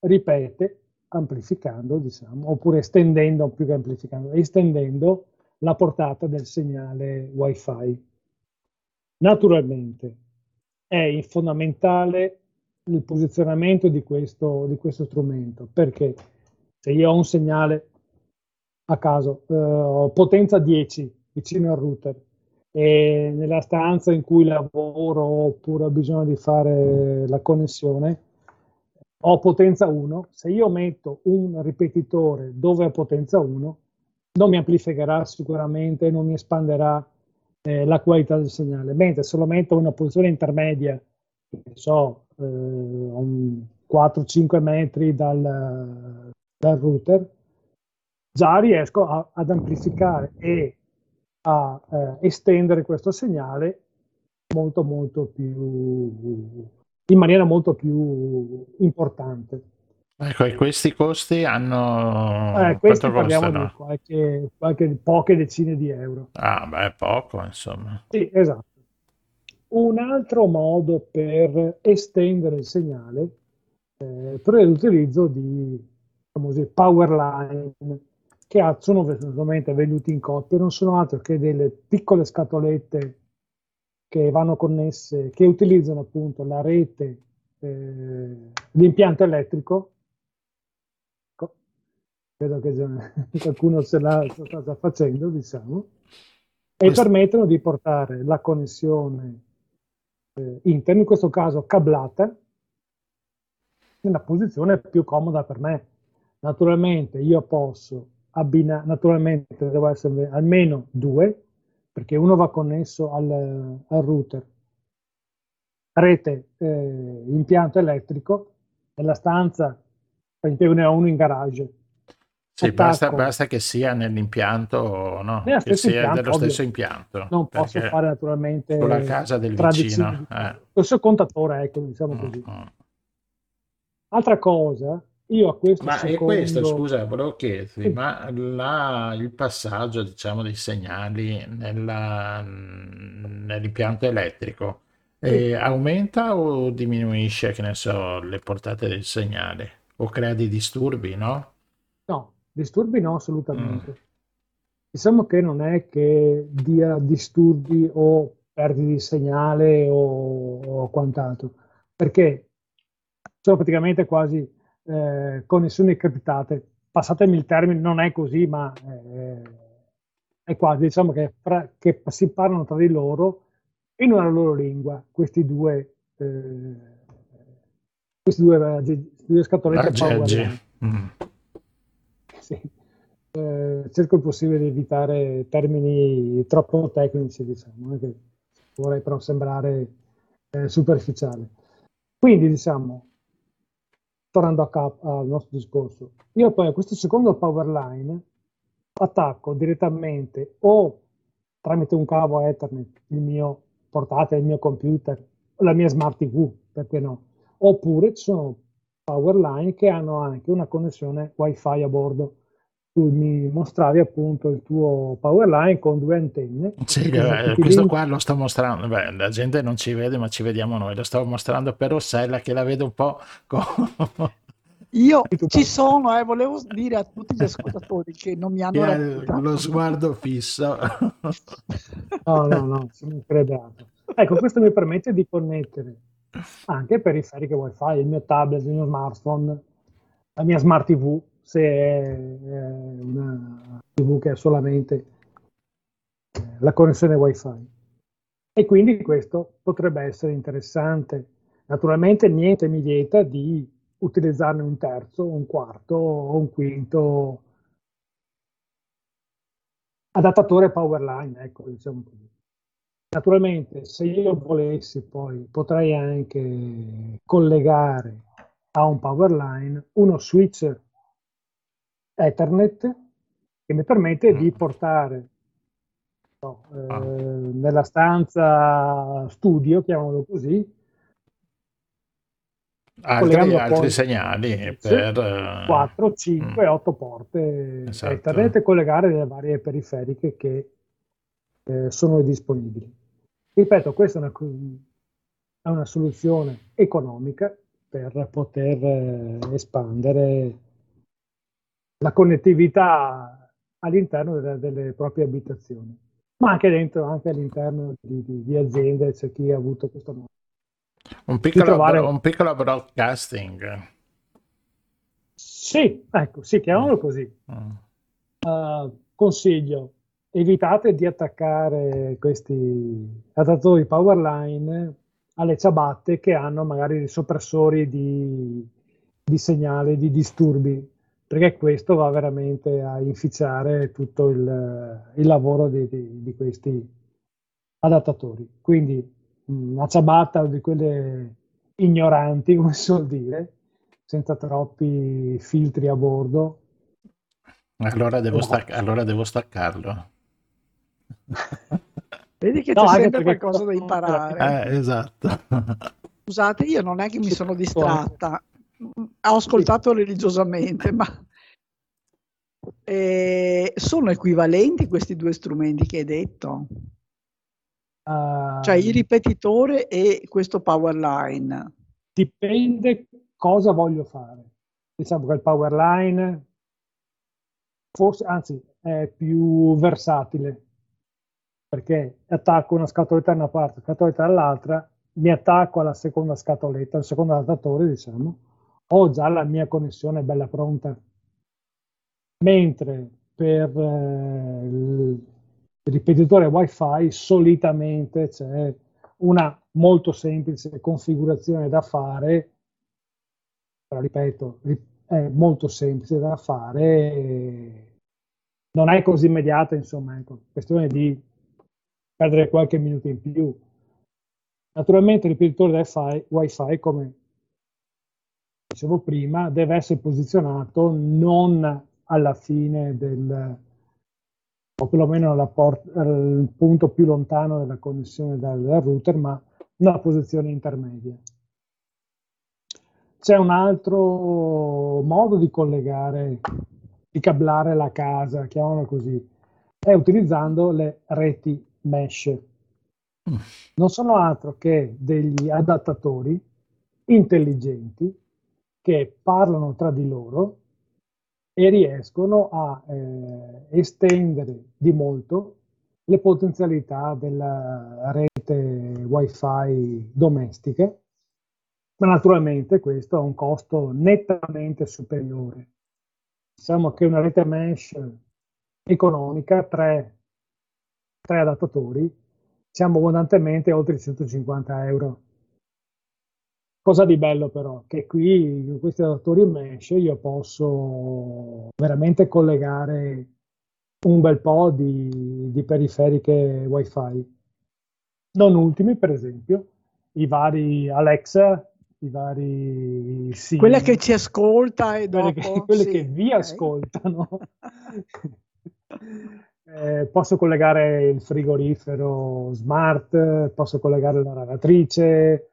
ripete amplificando, diciamo, oppure estendendo, più che amplificando, estendendo la portata del segnale wifi. Naturalmente è fondamentale il posizionamento di questo, di questo strumento, perché se io ho un segnale a caso, eh, potenza 10 vicino al router e nella stanza in cui lavoro oppure ho bisogno di fare la connessione ho potenza 1, se io metto un ripetitore dove ho potenza 1 non mi amplificherà sicuramente, non mi espanderà eh, la qualità del segnale, mentre se lo metto in una posizione intermedia, so, eh, 4-5 metri dal, dal, router, già riesco a, ad amplificare e a eh, estendere questo segnale molto molto più in maniera molto più importante. Ecco, e questi costi hanno... Eh, questi parliamo costano? di qualche, qualche, poche decine di euro. Ah, beh, poco, insomma. Sì, esatto. Un altro modo per estendere il segnale eh, per l'utilizzo di famosi power line che sono ovviamente venuti in coppia, non sono altro che delle piccole scatolette che vanno connesse, che utilizzano appunto la rete, eh, l'impianto elettrico. Vedo che qualcuno se l'ha sta facendo, diciamo, e Questo... permettono di portare la connessione eh, interna, in questo caso cablata, nella posizione più comoda per me. Naturalmente io posso abbinare, naturalmente devo essere almeno due, perché uno va connesso al, al router, rete, eh, impianto elettrico, nella stanza, per esempio ne ho uno in garage. Sì, basta, basta, che sia nell'impianto, no? che sia impianto, dello ovvio. stesso impianto. Non posso fare naturalmente sulla casa del vicino. Eh. Questo contatore, ecco, diciamo così. Mm-hmm. Altra cosa, io a questo ma secondo... è questo, scusa, volevo chiederti, sì. ma la, il passaggio, diciamo, dei segnali nella, nell'impianto elettrico sì. eh, aumenta o diminuisce, che ne so, le portate del segnale? O crea dei disturbi, no? No, disturbi no, assolutamente. Mm. Diciamo che non è che dia disturbi o perdite di segnale o, o quant'altro, perché sono praticamente quasi eh, connessioni criptate. Passatemi il termine, non è così, ma eh, è quasi, diciamo che, fra, che, si parlano tra di loro in una loro lingua, questi due, eh, questi due, eh, due scatolette mm. Sì. eh, cerco il possibile di evitare termini troppo tecnici, diciamo, che vorrei però sembrare eh, superficiale. Quindi, diciamo, tornando a capo al nostro discorso, io poi a questo secondo power line attacco direttamente o tramite un cavo Ethernet il mio portatile, il mio computer, la mia smart TV, perché no? Oppure ci sono power line che hanno anche una connessione wifi a bordo. Tu mi mostravi appunto il tuo power line con due antenne. Sì, eh, questo link. qua lo sto mostrando, Beh, la gente non ci vede ma ci vediamo noi, lo sto mostrando per Rossella che la vedo un po' con... Io ci sono, eh, volevo dire a tutti gli ascoltatori che non mi hanno raccontato. Lo sguardo fisso. no, no, no, sono incredato. Ecco, questo mi permette di connettere anche periferiche wifi, il mio tablet, il mio smartphone, la mia smart TV, se è una TV che ha solamente eh, la connessione wifi. E quindi questo potrebbe essere interessante. Naturalmente niente mi vieta di utilizzarne un terzo, un quarto o un quinto adattatore powerline, ecco, diciamo così. Naturalmente, se io volessi poi, potrei anche collegare a un powerline uno switch Ethernet che mi permette di mm. portare no, eh, ah. nella stanza studio, chiamiamolo così, altri, altri segnali per 4, 5, 8 porte esatto. Ethernet e collegare le varie periferiche che eh, sono disponibili. Ripeto, questa è una, è una soluzione economica per poter eh, espandere la connettività all'interno delle, delle, proprie abitazioni, ma anche dentro, anche all'interno di, di, di aziende c'è chi ha avuto questo modo. Un piccolo, trovare... un piccolo broadcasting. Sì, ecco, sì, chiamiamolo così. Mm. Uh, consiglio, evitate di attaccare questi adattatori powerline alle ciabatte che hanno magari dei soppressori di, di segnale, di disturbi, perché questo va veramente a inficiare tutto il, il lavoro di, di, di, questi adattatori. Quindi una ciabatta di quelle ignoranti, come si suol dire, senza troppi filtri a bordo. Allora devo, no. stac- allora devo staccarlo. Vedi che no, c'è sempre qualcosa da imparare. Eh, esatto. Scusate, io non è che mi sono distratta, ho ascoltato religiosamente, ma eh, sono equivalenti questi due strumenti che hai detto? Uh, cioè il ripetitore e questo power line. Dipende cosa voglio fare. Diciamo che il power line forse, anzi, è più versatile perché attacco una scatoletta da una parte, scatoletta dall'altra, mi attacco alla seconda scatoletta, al secondo adattatore, diciamo, ho già la mia connessione bella pronta. Mentre per eh, il ripetitore wifi solitamente c'è una molto semplice configurazione da fare, però ripeto, è molto semplice da fare, non è così immediata, insomma, ecco, questione di perdere qualche minuto in più. Naturalmente il ripetitore wifi, come dicevo prima, deve essere posizionato non alla fine del, o perlomeno al punto più lontano della connessione dal, dal router, ma nella posizione intermedia. C'è un altro modo di collegare, di cablare la casa, chiamiamolo così, è utilizzando le reti mesh. Non sono altro che degli adattatori intelligenti che parlano tra di loro e riescono a eh, estendere di molto le potenzialità della rete wifi domestica, ma naturalmente questo ha un costo nettamente superiore. Diciamo che una rete mesh economica, tre, tre adattatori, siamo abbondantemente oltre i 150 euro Cosa di bello però, che qui con questi adattatori mesh io posso veramente collegare un bel po' di, di periferiche wifi. Non ultimi, per esempio, i vari Alexa, i vari Siri. Quella che ci ascolta e dopo... Quelle che, quelle sì, che vi okay. ascoltano. eh, posso collegare il frigorifero smart, posso collegare la lavatrice,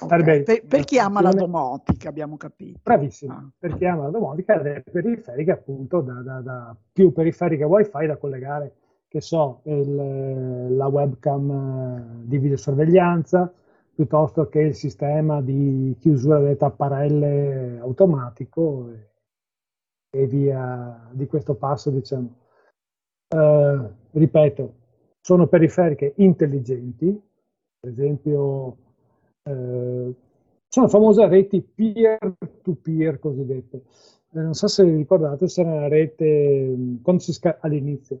Okay. Per, per, chi ama la domotica, abbiamo capito. Bravissimo, ah. per chi ama la domotica le periferiche appunto da, da, da, più periferiche wifi da collegare, che so, il, la webcam eh, di videosorveglianza, piuttosto che il sistema di chiusura delle tapparelle automatico e, e via di questo passo, diciamo. Uh, ripeto, sono periferiche intelligenti, per esempio eh, sono famose reti peer-to-peer cosiddette. Eh, non so se vi ricordate, c'era una rete si scar- all'inizio,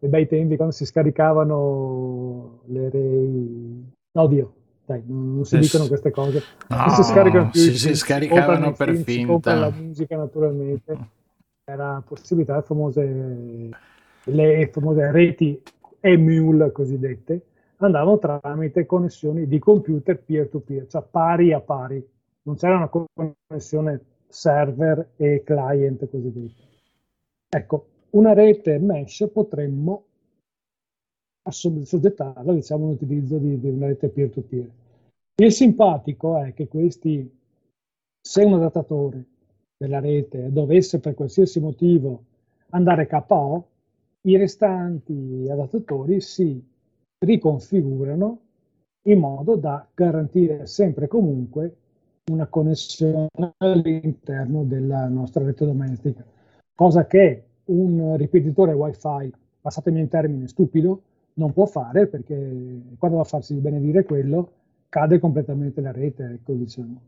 ai bei tempi, quando si scaricavano le rei... Oddio, dai, non si dicono queste cose. No, non si scaricano più. Si, si scaricavano per film, finta. la musica naturalmente. Era possibilità famose, le famose reti emule cosiddette andavano tramite connessioni di computer peer-to-peer, cioè pari a pari. Non c'era una connessione server e client cosiddetto. Ecco, una rete mesh potremmo assoggettarla diciamo, all'utilizzo di, di una rete peer-to-peer. Il simpatico è che questi, se un adattatore della rete dovesse per qualsiasi motivo andare KO, i restanti adattatori si riconfigurano in modo da garantire sempre e comunque una connessione all'interno della nostra rete domestica, cosa che un ripetitore wifi, passatemi in termini stupido, non può fare perché quando va a farsi benedire quello cade completamente la rete, ecco diciamo.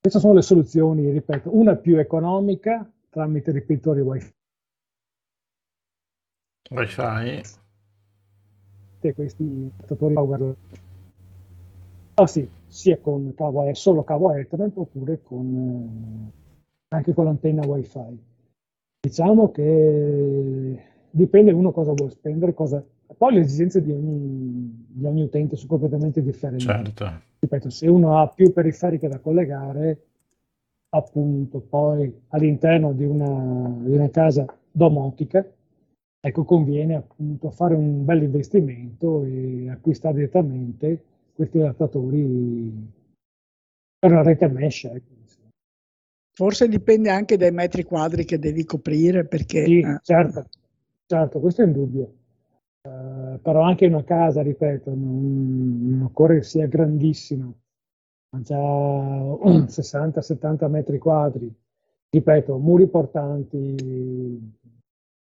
Queste sono le soluzioni, ripeto, una più economica tramite ripetitori wifi Wi-Fi. Tutti questi adaptatori power Ah sì, sia con cavo, solo cavo Ethernet oppure con, eh, anche con l'antenna Wi-Fi. Diciamo che dipende uno cosa vuole spendere, cosa... poi le esigenze di ogni, di ogni utente sono completamente differenti. Certo. Ripeto, se uno ha più periferiche da collegare, appunto, poi all'interno di una, di una casa domotica, ecco, conviene appunto fare un bel investimento e acquistare direttamente questi adattatori per la rete mesh. Ecco. Forse dipende anche dai metri quadri che devi coprire perché... Sì, eh, certo, certo, questo è indubbio. Uh, però anche una casa, ripeto, non, non occorre che sia grandissima, ma già 60-70 metri quadri, ripeto, muri portanti,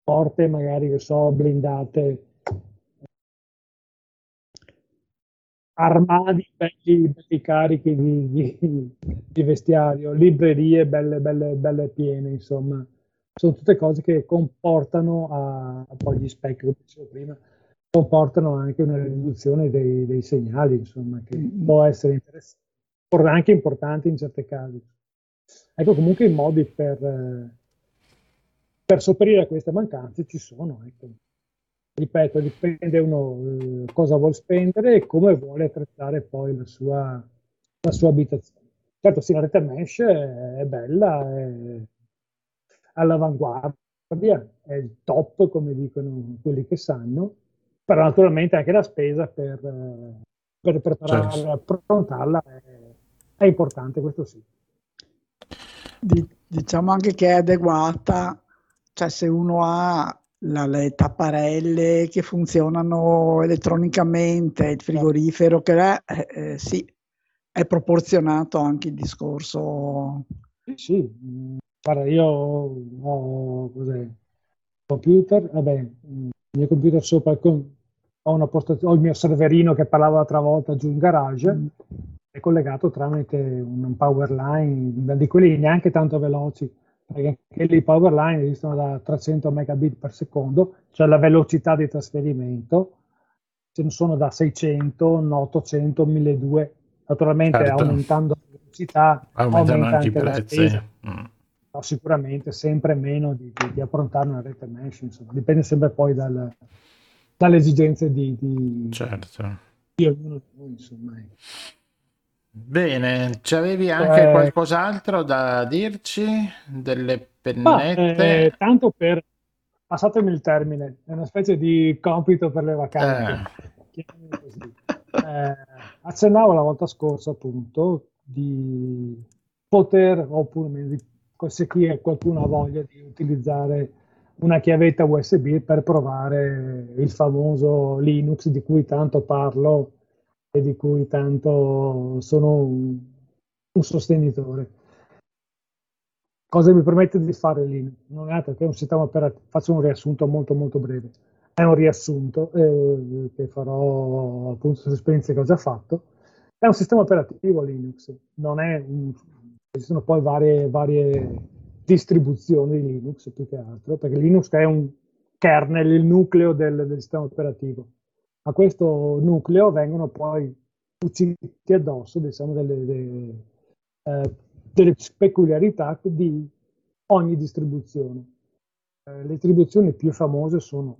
porte magari che so, blindate, armadi belli, belli carichi di, di, di, vestiario, librerie belle, belle, belle piene, insomma. Sono tutte cose che comportano, a, poi gli specchi, come dicevo prima, comportano anche una riduzione dei, dei segnali, insomma, che può essere interessante, anche importante in certi casi. Ecco, comunque i modi per, per sopperire a queste mancanze ci sono. Ecco ripeto, dipende uno eh, cosa vuole spendere e come vuole attrezzare poi la sua, la sua abitazione. Certo, sì, la rete mesh è bella, è all'avanguardia, è il top, come dicono quelli che sanno, però naturalmente anche la spesa per, per prepararla, certo. approntarla è, è importante, questo sì. Diciamo anche che è adeguata, cioè se uno ha la, le tapparelle che funzionano elettronicamente, il frigorifero che è, eh, eh, sì, è proporzionato anche il discorso. Sì. Guarda, io ho, cos'è, computer, vabbè, il mio computer sopra il, ho, una postazione, ho il mio serverino che parlavo l'altra volta giù in garage, mm. è collegato tramite un power line, di quelli neanche tanto veloci, perché lì Powerline esistono da 300 megabit per secondo, cioè la velocità di trasferimento, ce ne sono da 600, 800, 1200, naturalmente certo. aumentando la velocità aumentano aumenta anche i prezzi. Mm. No, sicuramente sempre meno di, di, di, approntare una rete mesh, insomma. dipende sempre poi dal, dalle esigenze di, di, certo. di ognuno di noi. Insomma. Bene, c'avevi anche eh, qualcos'altro da dirci? Delle pennette? Ma, eh, tanto per, passatemi il termine, è una specie di compito per le vacanze. Eh. Eh, accennavo la volta scorsa appunto di poter, oppure di, se chi qualcuno ha voglia di utilizzare una chiavetta USB per provare il famoso Linux di cui tanto parlo e di cui tanto sono un, un sostenitore. Cosa mi permette di fare Linux? Non è altro che un sistema operativo. Faccio un riassunto molto molto breve. È un riassunto eh, che farò appunto sulle esperienze che ho già fatto. È un sistema operativo Linux, non è un, ci sono poi varie, varie distribuzioni di Linux più che altro, perché Linux è un kernel, il nucleo del, del sistema operativo a questo nucleo vengono poi cuciti addosso diciamo, delle, delle, eh, delle peculiarità di ogni distribuzione. Eh, le distribuzioni più famose sono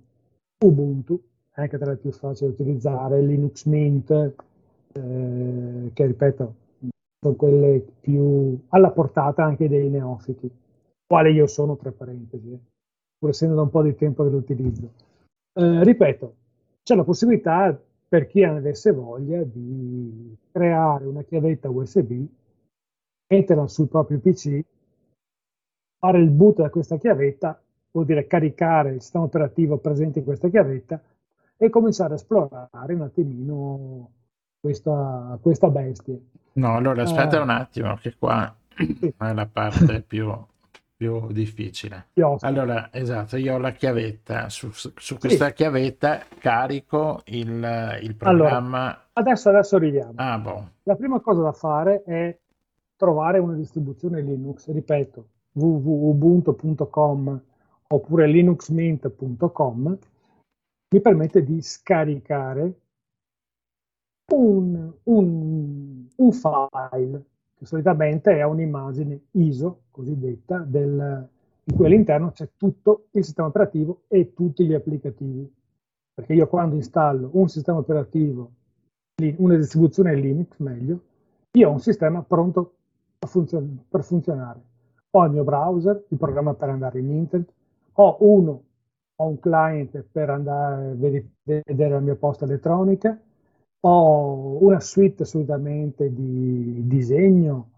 Ubuntu, anche tra le più facili da utilizzare, Linux Mint, eh, che ripeto, sono quelle più alla portata anche dei neofiti, quale io sono tra parentesi, eh, pur essendo da un po' di tempo che lo utilizzo. Eh, ripeto, c'è la possibilità per chi avesse voglia di creare una chiavetta USB, metterla sul proprio PC, fare il boot da questa chiavetta, vuol dire caricare il sistema operativo presente in questa chiavetta e cominciare a esplorare un attimino questa, questa bestia. No, allora aspetta eh, un attimo, che qua sì. è la parte più più difficile. Allora, esatto, io ho la chiavetta, su, su questa sì. chiavetta carico il, il programma. Allora, adesso, adesso arriviamo. Ah, boh. La prima cosa da fare è trovare una distribuzione Linux, ripeto, www.ubuntu.com oppure linuxmint.com mi permette di scaricare un, un, un file che solitamente è un'immagine ISO cosiddetta del, in cui all'interno c'è tutto il sistema operativo e tutti gli applicativi. Perché io quando installo un sistema operativo, una distribuzione Linux meglio, io ho un sistema pronto funzion- per funzionare. Ho il mio browser, il programma per andare in internet, ho uno, ho un client per andare a vedere la mia posta elettronica, ho una suite assolutamente di disegno,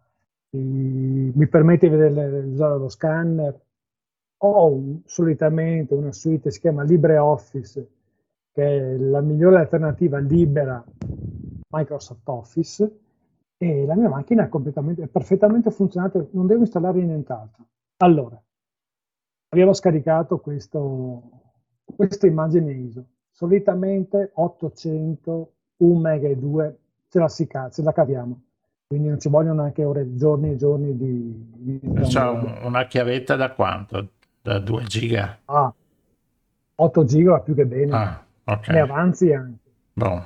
di, mi permette di vedere, usare lo scanner, ho solitamente una suite che si chiama LibreOffice, che è la migliore alternativa libera Microsoft Office, e la mia macchina è, è perfettamente funzionante, non devo installare nient'altro. Allora, abbiamo scaricato questo, questa immagine ISO, solitamente 800 1 mega e 2 ce la, si ce la caviamo. Quindi non ci vogliono anche ore, giorni e giorni di... di cioè, una chiavetta da quanto? Da 2 giga? Ah, 8 giga va più che bene. Ah, ok. Ne avanzi anche. Bon.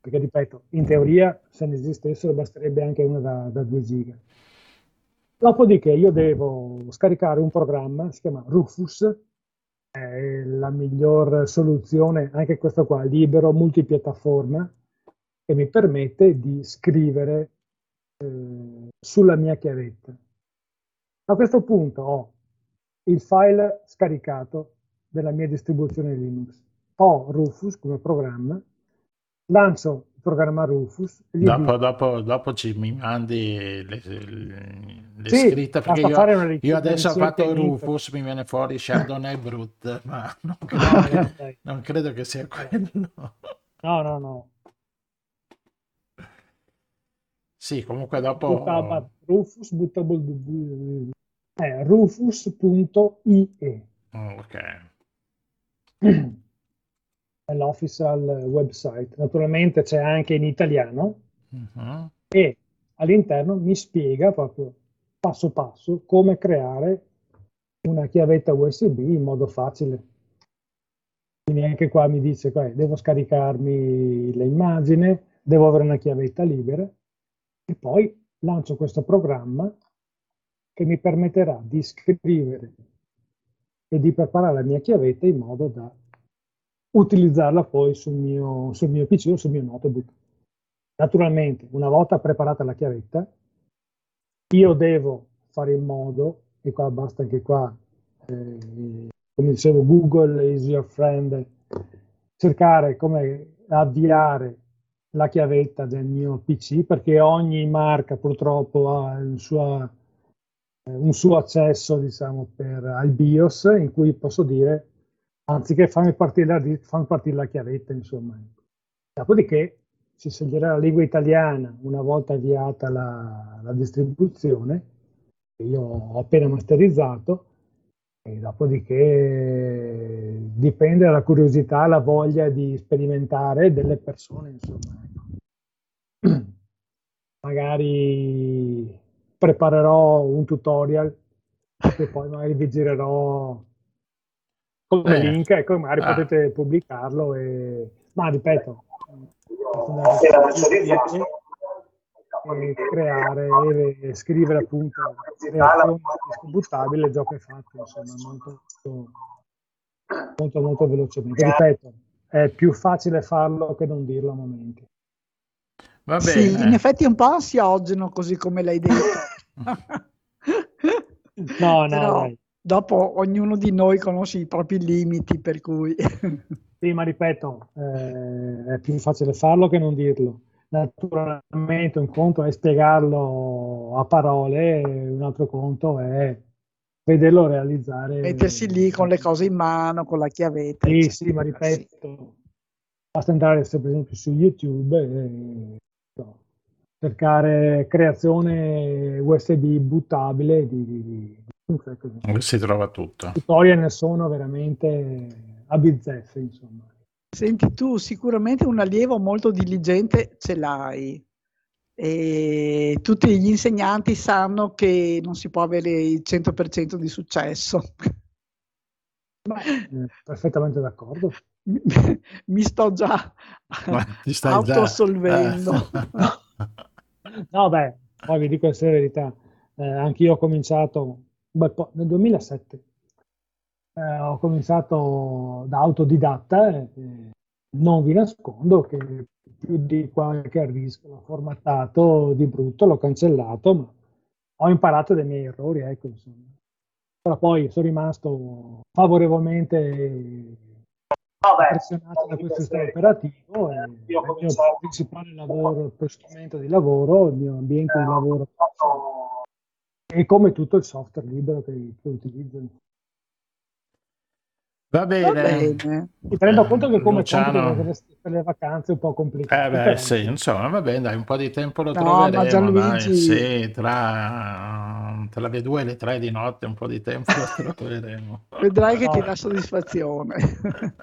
Perché ripeto, in teoria se ne esistessero basterebbe anche una da, da 2 giga. Dopodiché io devo scaricare un programma, si chiama Rufus, è la miglior soluzione, anche questo qua, libero, multipiattaforma, che mi permette di scrivere eh, sulla mia chiavetta. A questo punto ho il file scaricato della mia distribuzione Linux, ho Rufus come programma, lancio programma Rufus. Dopo, dopo, dopo, ci mi mandi le, le, sì, scritte perché io, io, adesso ho fatto Rufus, mi viene fuori Chardonnay Brut, ma non credo, non credo, che, sia quello. No, no, no. Sì, comunque dopo... Rufus, buttable, eh, rufus.ie. Oh, ok. l'official website. Naturalmente c'è anche in italiano uh-huh. e all'interno mi spiega proprio passo passo come creare una chiavetta USB in modo facile. Quindi anche qua mi dice, beh, devo scaricarmi l'immagine, devo avere una chiavetta libera e poi lancio questo programma che mi permetterà di scrivere e di preparare la mia chiavetta in modo da utilizzarla poi sul mio, sul mio PC o sul mio notebook. Naturalmente, una volta preparata la chiavetta, io devo fare in modo, e qua basta anche qua, eh, come dicevo, Google is your friend, cercare come avviare la chiavetta del mio PC perché ogni marca purtroppo ha suo, eh, un suo accesso diciamo, per, al BIOS in cui posso dire anziché farmi partire la, farmi partire la chiavetta, insomma. Dopodiché si sceglierà la lingua italiana una volta avviata la, la distribuzione, che io ho appena masterizzato, e dopodiché dipende dalla curiosità, la voglia di sperimentare delle persone, insomma. Ecco. Magari preparerò un tutorial e poi magari vi girerò come eh. link, ecco, magari ah. potete pubblicarlo. E... Ma ripeto, e creare e scrivere appunto reazioni distributabili il gioco è fatto insomma molto molto molto velocemente ripeto è più facile farlo che non dirlo a momenti Va bene. Sì, in effetti è un po' ansiogeno così come l'hai detto no no Però dopo ognuno di noi conosce i propri limiti, per cui... sì, ma ripeto, eh, è più facile farlo che non dirlo. Naturalmente un conto è spiegarlo a parole, un altro conto è vederlo realizzare. Mettersi lì con le cose in mano, con la chiavetta. Sì, eccetera. sì, ma ripeto, basta entrare per esempio su YouTube e no, cercare creazione USB buttabile di, di, si trova tutto. I tutorial ne sono veramente a bizzeffe, insomma. Senti, tu sicuramente un allievo molto diligente ce l'hai e tutti gli insegnanti sanno che non si può avere il 100% di successo. Eh, perfettamente d'accordo. Mi, mi sto già ti stai già- autoassolvendo. Eh. No, beh, poi vi dico la verità, eh, anch'io ho cominciato un bel po' nel 2007. Eh, ho cominciato da autodidatta e e non vi nascondo che più di qualche rischio l'ho formattato di brutto, l'ho cancellato, ma ho imparato dai miei errori, ecco, insomma. Però poi sono rimasto favorevolmente impressionato da questo sistema operativo e il mio principale lavoro, strumento di lavoro, il mio ambiente di lavoro e come tutto il software libero che, che utilizzo. Va Va bene. Mi rendo conto che come Luciano. compito per le- vacanze è un po' complicato. Eh beh, sì, insomma, va bene, dai, un po' di tempo lo No, troveremo, ma Gianluigi- dai, sì, tra, tra le due e le tre di notte un po' di tempo lo troveremo. Vedrai che ti dà soddisfazione.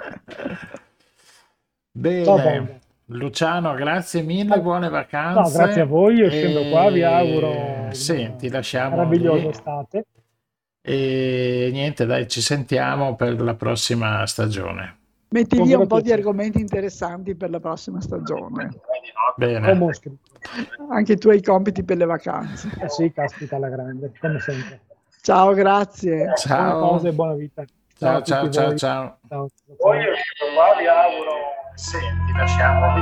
Bene. Luciano, grazie mille, buone vacanze. No, grazie a voi, io scendo qua, vi E- auguro Sì, una ti lasciamo meravigliosa lì. estate. E niente, dai, ci sentiamo per la prossima stagione. Metti via un po' di argomenti interessanti per la prossima stagione. Bene, Come. Anche tu hai i compiti per le vacanze. Eh sì, caspita alla grande, come sempre. Ciao, grazie. Buone ciao. cose e buona vita. Ciao, ciao, ciao, voi. ciao. Ciao. Poi io scendo qua, vi auguro Sì, ti lasciamo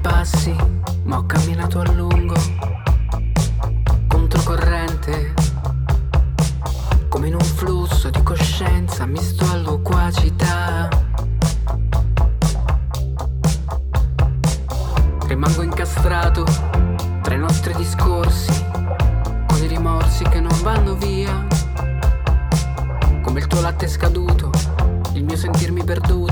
passi, ma ho camminato a lungo, misto loquacità. Rimango incastrato tra i nostri discorsi, con i rimorsi che non vanno via, come il tuo latte scaduto, il mio sentirmi perduto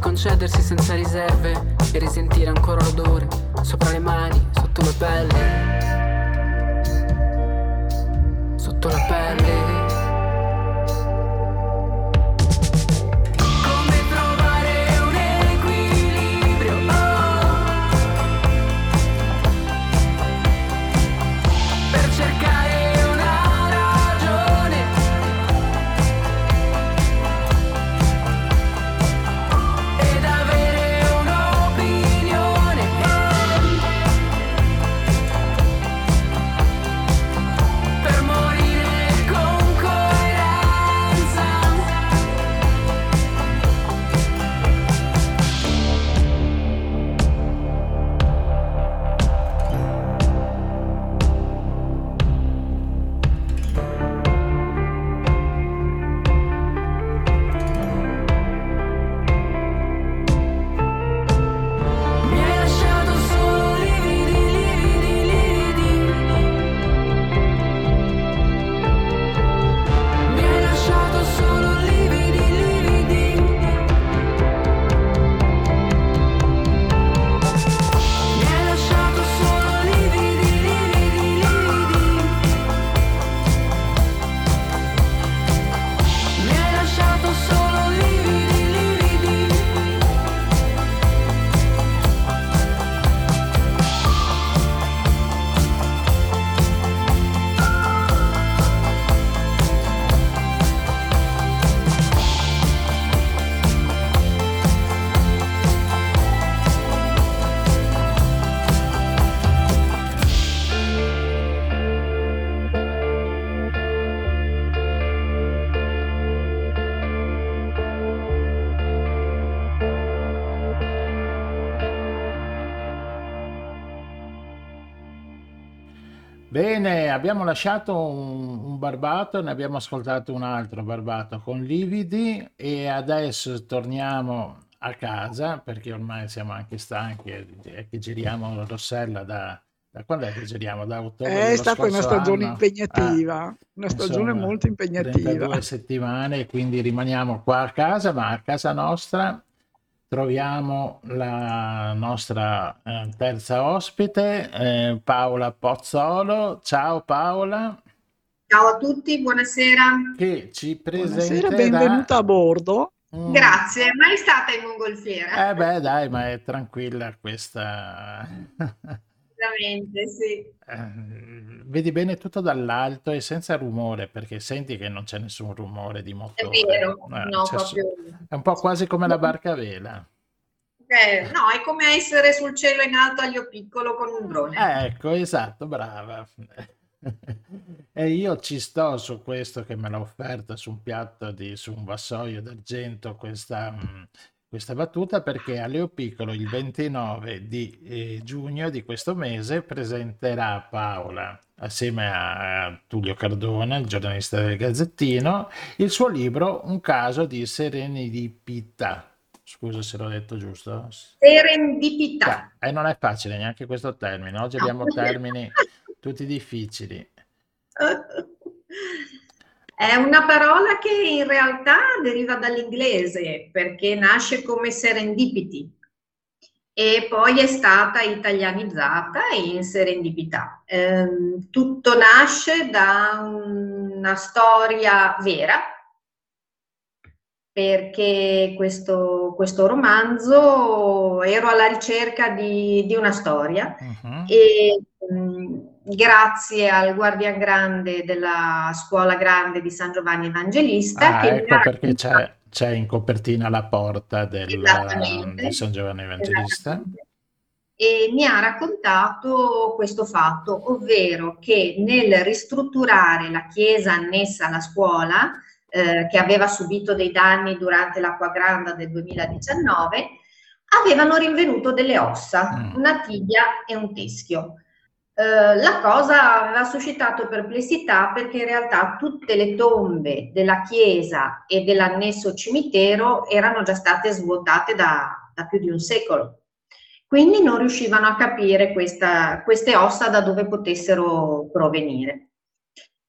concedersi senza riserve e risentire ancora l'odore sopra le mani, abbiamo lasciato un, un barbato, ne abbiamo ascoltato un altro barbato con lividi e adesso torniamo a casa perché ormai siamo anche stanchi e, che giriamo Rossella da, da quando è che giriamo? Da ottobre È stata una stagione anno? impegnativa, una Eh, stagione insomma, molto impegnativa. 32 settimane, quindi rimaniamo qua a casa, ma a casa nostra troviamo la nostra eh, terza ospite, eh, Paola Pozzolo. Ciao Paola, Ciao a tutti, buonasera. che ci Buonasera, presenterà benvenuta a bordo. un... Grazie, mai stata in mongolfiera? Eh beh, dai, ma è tranquilla questa. Veramente, sì. Eh, Vedi bene tutto dall'alto e senza rumore, perché senti che non c'è nessun rumore di È motore. vero, Eh, no, c'è so- proprio. È un po' quasi come la barca a vela. Eh, no, è come essere sul cielo in alto a Io Piccolo con un drone. Eh, Ecco, esatto, brava. E io ci sto su questo che me l'ha offerta su un piatto di, su un vassoio d'argento questa, mh, questa battuta perché a Leo Piccolo il 29 di eh, giugno di questo mese presenterà Paola assieme a, Tullio Cardone, il giornalista del Gazzettino, il suo libro Un caso di serenità. Scusa se l'ho detto giusto. Serendipità. E non è facile neanche questo termine. Oggi No. abbiamo termini tutti difficili. È una parola che in realtà deriva dall'inglese perché nasce come serendipity e poi è stata italianizzata in serendipità. Ehm, tutto nasce da una storia vera perché questo, questo romanzo ero alla ricerca di, di una storia Mhm. e mh, grazie al Guardian Grande della Scuola Grande di San Giovanni Evangelista Ah, ecco ha perché c'è c'è in copertina la porta del, di San Giovanni Evangelista. E mi ha raccontato questo fatto, ovvero che nel ristrutturare la chiesa annessa alla scuola, eh, che aveva subito dei danni durante l'acqua granda del 2019, avevano rinvenuto delle ossa, Mm. una tibia e un teschio. Eh, la cosa aveva suscitato perplessità perché in realtà tutte le tombe della chiesa e dell'annesso cimitero erano già state svuotate da, da più di un secolo. Quindi non riuscivano a capire questa- queste ossa da dove potessero provenire.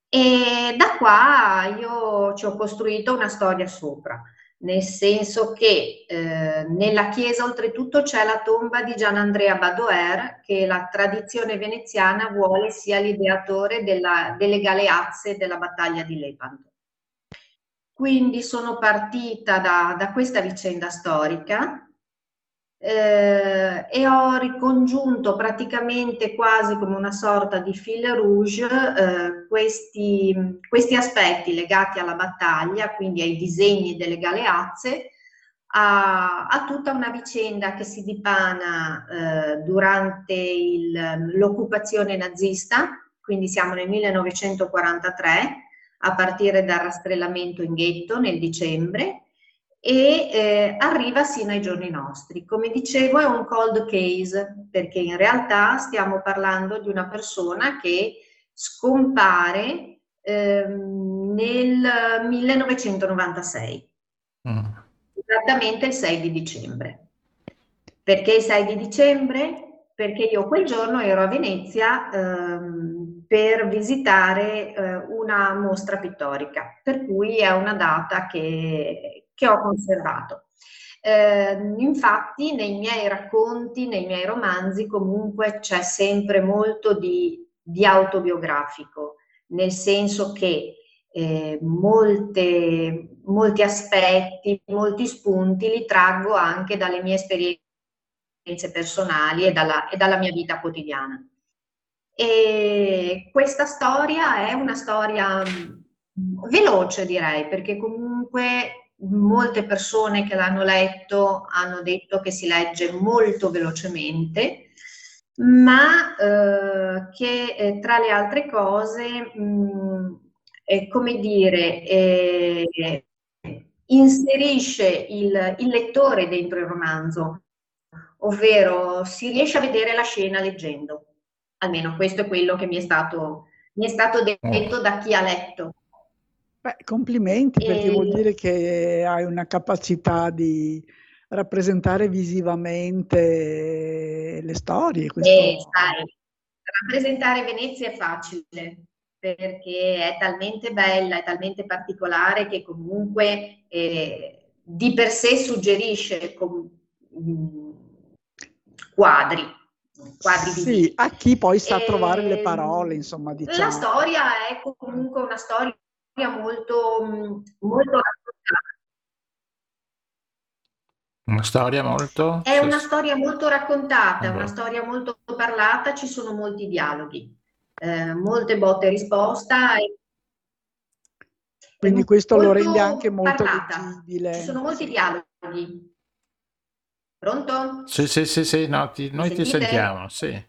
E da qua io ci ho costruito una storia sopra, nel senso che eh, nella chiesa oltretutto c'è la tomba di Gian Andrea Badoer, che la tradizione veneziana vuole sia l'ideatore della- delle galeazze della battaglia di Lepanto. Quindi sono partita da, da questa vicenda storica eh, e ho ricongiunto praticamente quasi come una sorta di fil rouge eh, questi, questi aspetti legati alla battaglia, quindi ai disegni delle galeazze, a, a tutta una vicenda che si dipana eh, durante il- l'occupazione nazista, quindi siamo nel 1943, a partire dal rastrellamento in ghetto nel dicembre, e eh, arriva sino ai giorni nostri. Come dicevo è un cold case perché in realtà stiamo parlando di una persona che scompare ehm, nel 1996, Mm. esattamente il 6 di dicembre. Perché il 6 di dicembre? Perché io quel giorno ero a Venezia ehm, per visitare eh, una mostra pittorica, per cui è una data che, che ho conservato. Eh, infatti nei miei racconti, nei miei romanzi comunque c'è sempre molto di, di autobiografico, nel senso che eh, molte, molti aspetti, molti spunti li traggo anche dalle mie esperienze personali e dalla, e dalla mia vita quotidiana. E questa storia è una storia mm, veloce, direi, perché comunque molte persone che l'hanno letto hanno detto che si legge molto velocemente, ma eh, che eh, tra le altre cose, mh, è come dire, eh, inserisce il, il lettore dentro il romanzo, ovvero si riesce a vedere la scena leggendo. Almeno questo è quello che mi è stato, mi è stato detto da chi ha letto. Beh, complimenti perché E- vuol dire che hai una capacità di rappresentare visivamente le storie. Questo... E sai, rappresentare Venezia è facile perché è talmente bella, è talmente particolare che comunque eh, di per sé suggerisce com- mm, quadri, quadri. Sì, a chi poi sa trovare le Ehm, parole, insomma, La diciamo. storia è comunque una storia molto, molto raccontata. Una storia molto... È una storia molto raccontata, è una Allora. storia molto parlata, ci sono molti dialoghi, eh, molte botte e risposta. e- Quindi questo lo rende anche molto parlata. leggibile. Ci sono molti dialoghi. Pronto? Sì, sì, sì, sì, no, ti- noi ti sentite? sentiamo, sì.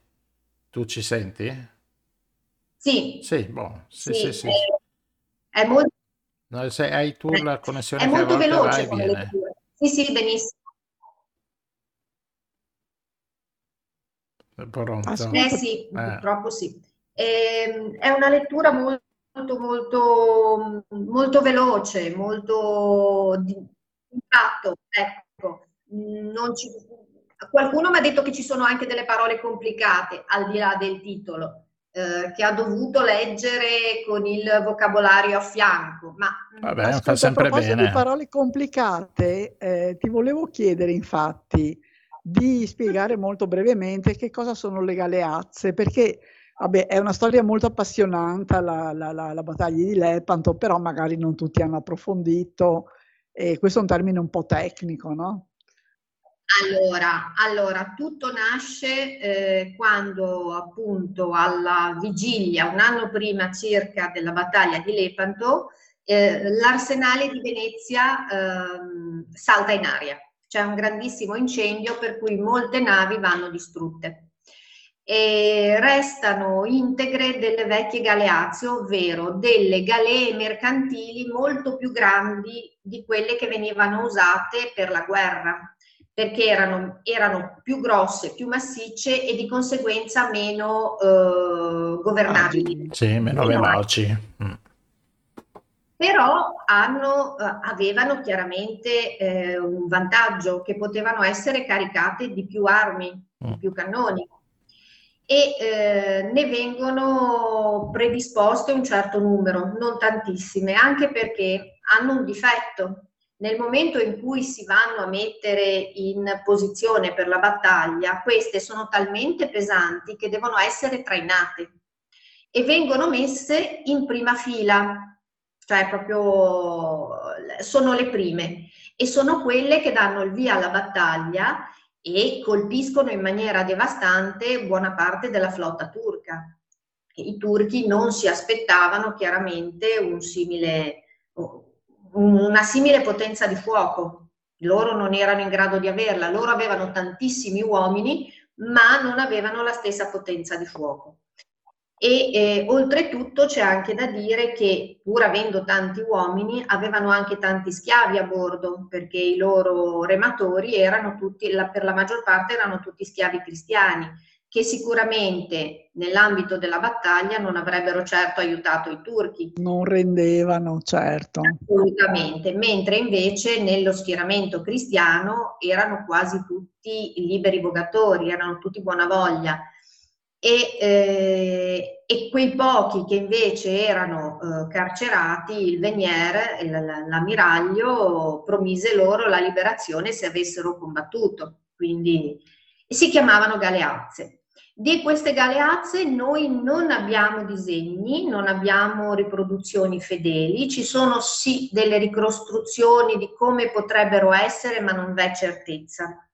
Tu ci senti? Sì, Sì, boh, sì, sì, sì, sì. È, è molto, No, se hai tu la connessione è molto veloce come viene. lettura. Sì, sì, benissimo. Pronto? Eh sì, Eh. purtroppo sì. Ehm, è una lettura molto, molto, molto veloce, molto di impatto, ecco. Non ci- qualcuno mi ha detto che ci sono anche delle parole complicate, al di là del titolo, eh, che ha dovuto leggere con il vocabolario a fianco, ma Vabbè, Ascolta, fa a sempre proposito bene. di parole complicate, eh, ti volevo chiedere infatti di spiegare molto brevemente che cosa sono le galeazze, perché vabbè, è una storia molto appassionante la, la- la- la battaglia di Lepanto, però magari non tutti hanno approfondito e questo è un termine un po' tecnico, no? Allora, allora, tutto nasce eh, quando appunto alla vigilia, un anno prima circa della battaglia di Lepanto, eh, l'arsenale di Venezia ehm, salta in aria. C'è un grandissimo incendio per cui molte navi vanno distrutte. E restano integre delle vecchie galeazze, ovvero delle galee mercantili molto più grandi di quelle che venivano usate per la guerra perché erano, erano più grosse, più massicce e di conseguenza meno eh, governabili. Sì, meno veloci. Mm. Però hanno, eh, avevano chiaramente eh, un vantaggio che potevano essere caricate di più armi, di più cannoni e eh, ne vengono predisposte un certo numero, non tantissime, anche perché hanno un difetto. Nel momento in cui si vanno a mettere in posizione per la battaglia, queste sono talmente pesanti che devono essere trainate e vengono messe in prima fila, cioè proprio sono le prime e sono quelle che danno il via alla battaglia e colpiscono in maniera devastante buona parte della flotta turca. I turchi non si aspettavano chiaramente un simile, una simile potenza di fuoco, loro non erano in grado di averla, loro avevano tantissimi uomini ma non avevano la stessa potenza di fuoco. E eh, oltretutto c'è anche da dire che pur avendo tanti uomini avevano anche tanti schiavi a bordo perché i loro rematori erano tutti, la, per la maggior parte erano tutti schiavi cristiani che sicuramente nell'ambito della battaglia non avrebbero certo aiutato i turchi. Non rendevano, certo. Assolutamente, mentre invece nello schieramento cristiano erano quasi tutti liberi vogatori, erano tutti buona voglia. E, eh, e, quei pochi che invece erano eh, carcerati, il Venier, l'ammiraglio, promise loro la liberazione se avessero combattuto, quindi si chiamavano galeazze. Di queste galeazze noi non abbiamo disegni, non abbiamo riproduzioni fedeli, ci sono sì delle ricostruzioni di come potrebbero essere, ma non v'è certezza.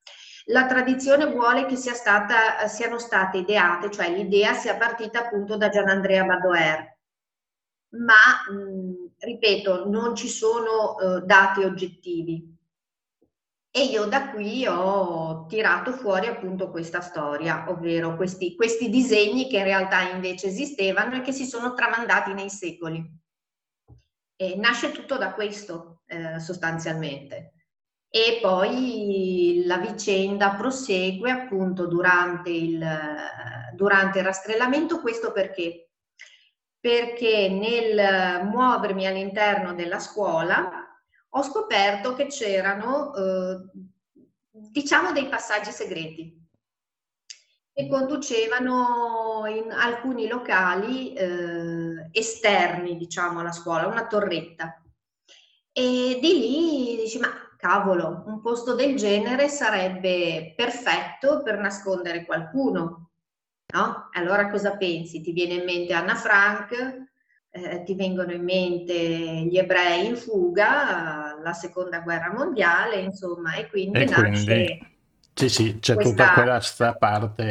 La tradizione vuole che sia stata, siano state ideate, cioè l'idea sia partita appunto da Gianandrea Badoer, ma mh, ripeto, non ci sono uh, dati oggettivi. E io da qui ho tirato fuori appunto questa storia, ovvero questi, questi disegni che in realtà invece esistevano e che si sono tramandati nei secoli. E nasce tutto da questo eh, sostanzialmente. E poi la vicenda prosegue appunto durante il, durante il rastrellamento, questo perché? Perché nel muovermi all'interno della scuola ho scoperto che c'erano, eh, diciamo, dei passaggi segreti che conducevano in alcuni locali eh, esterni, diciamo, alla scuola, una torretta. E di lì dici, ma cavolo, un posto del genere sarebbe perfetto per nascondere qualcuno, no? Allora cosa pensi? Ti viene in mente Anna Frank, eh, ti vengono in mente gli ebrei in fuga, la seconda guerra mondiale, insomma, e quindi, e nasce... Quindi, sì, sì, c'è questa, tutta quella parte,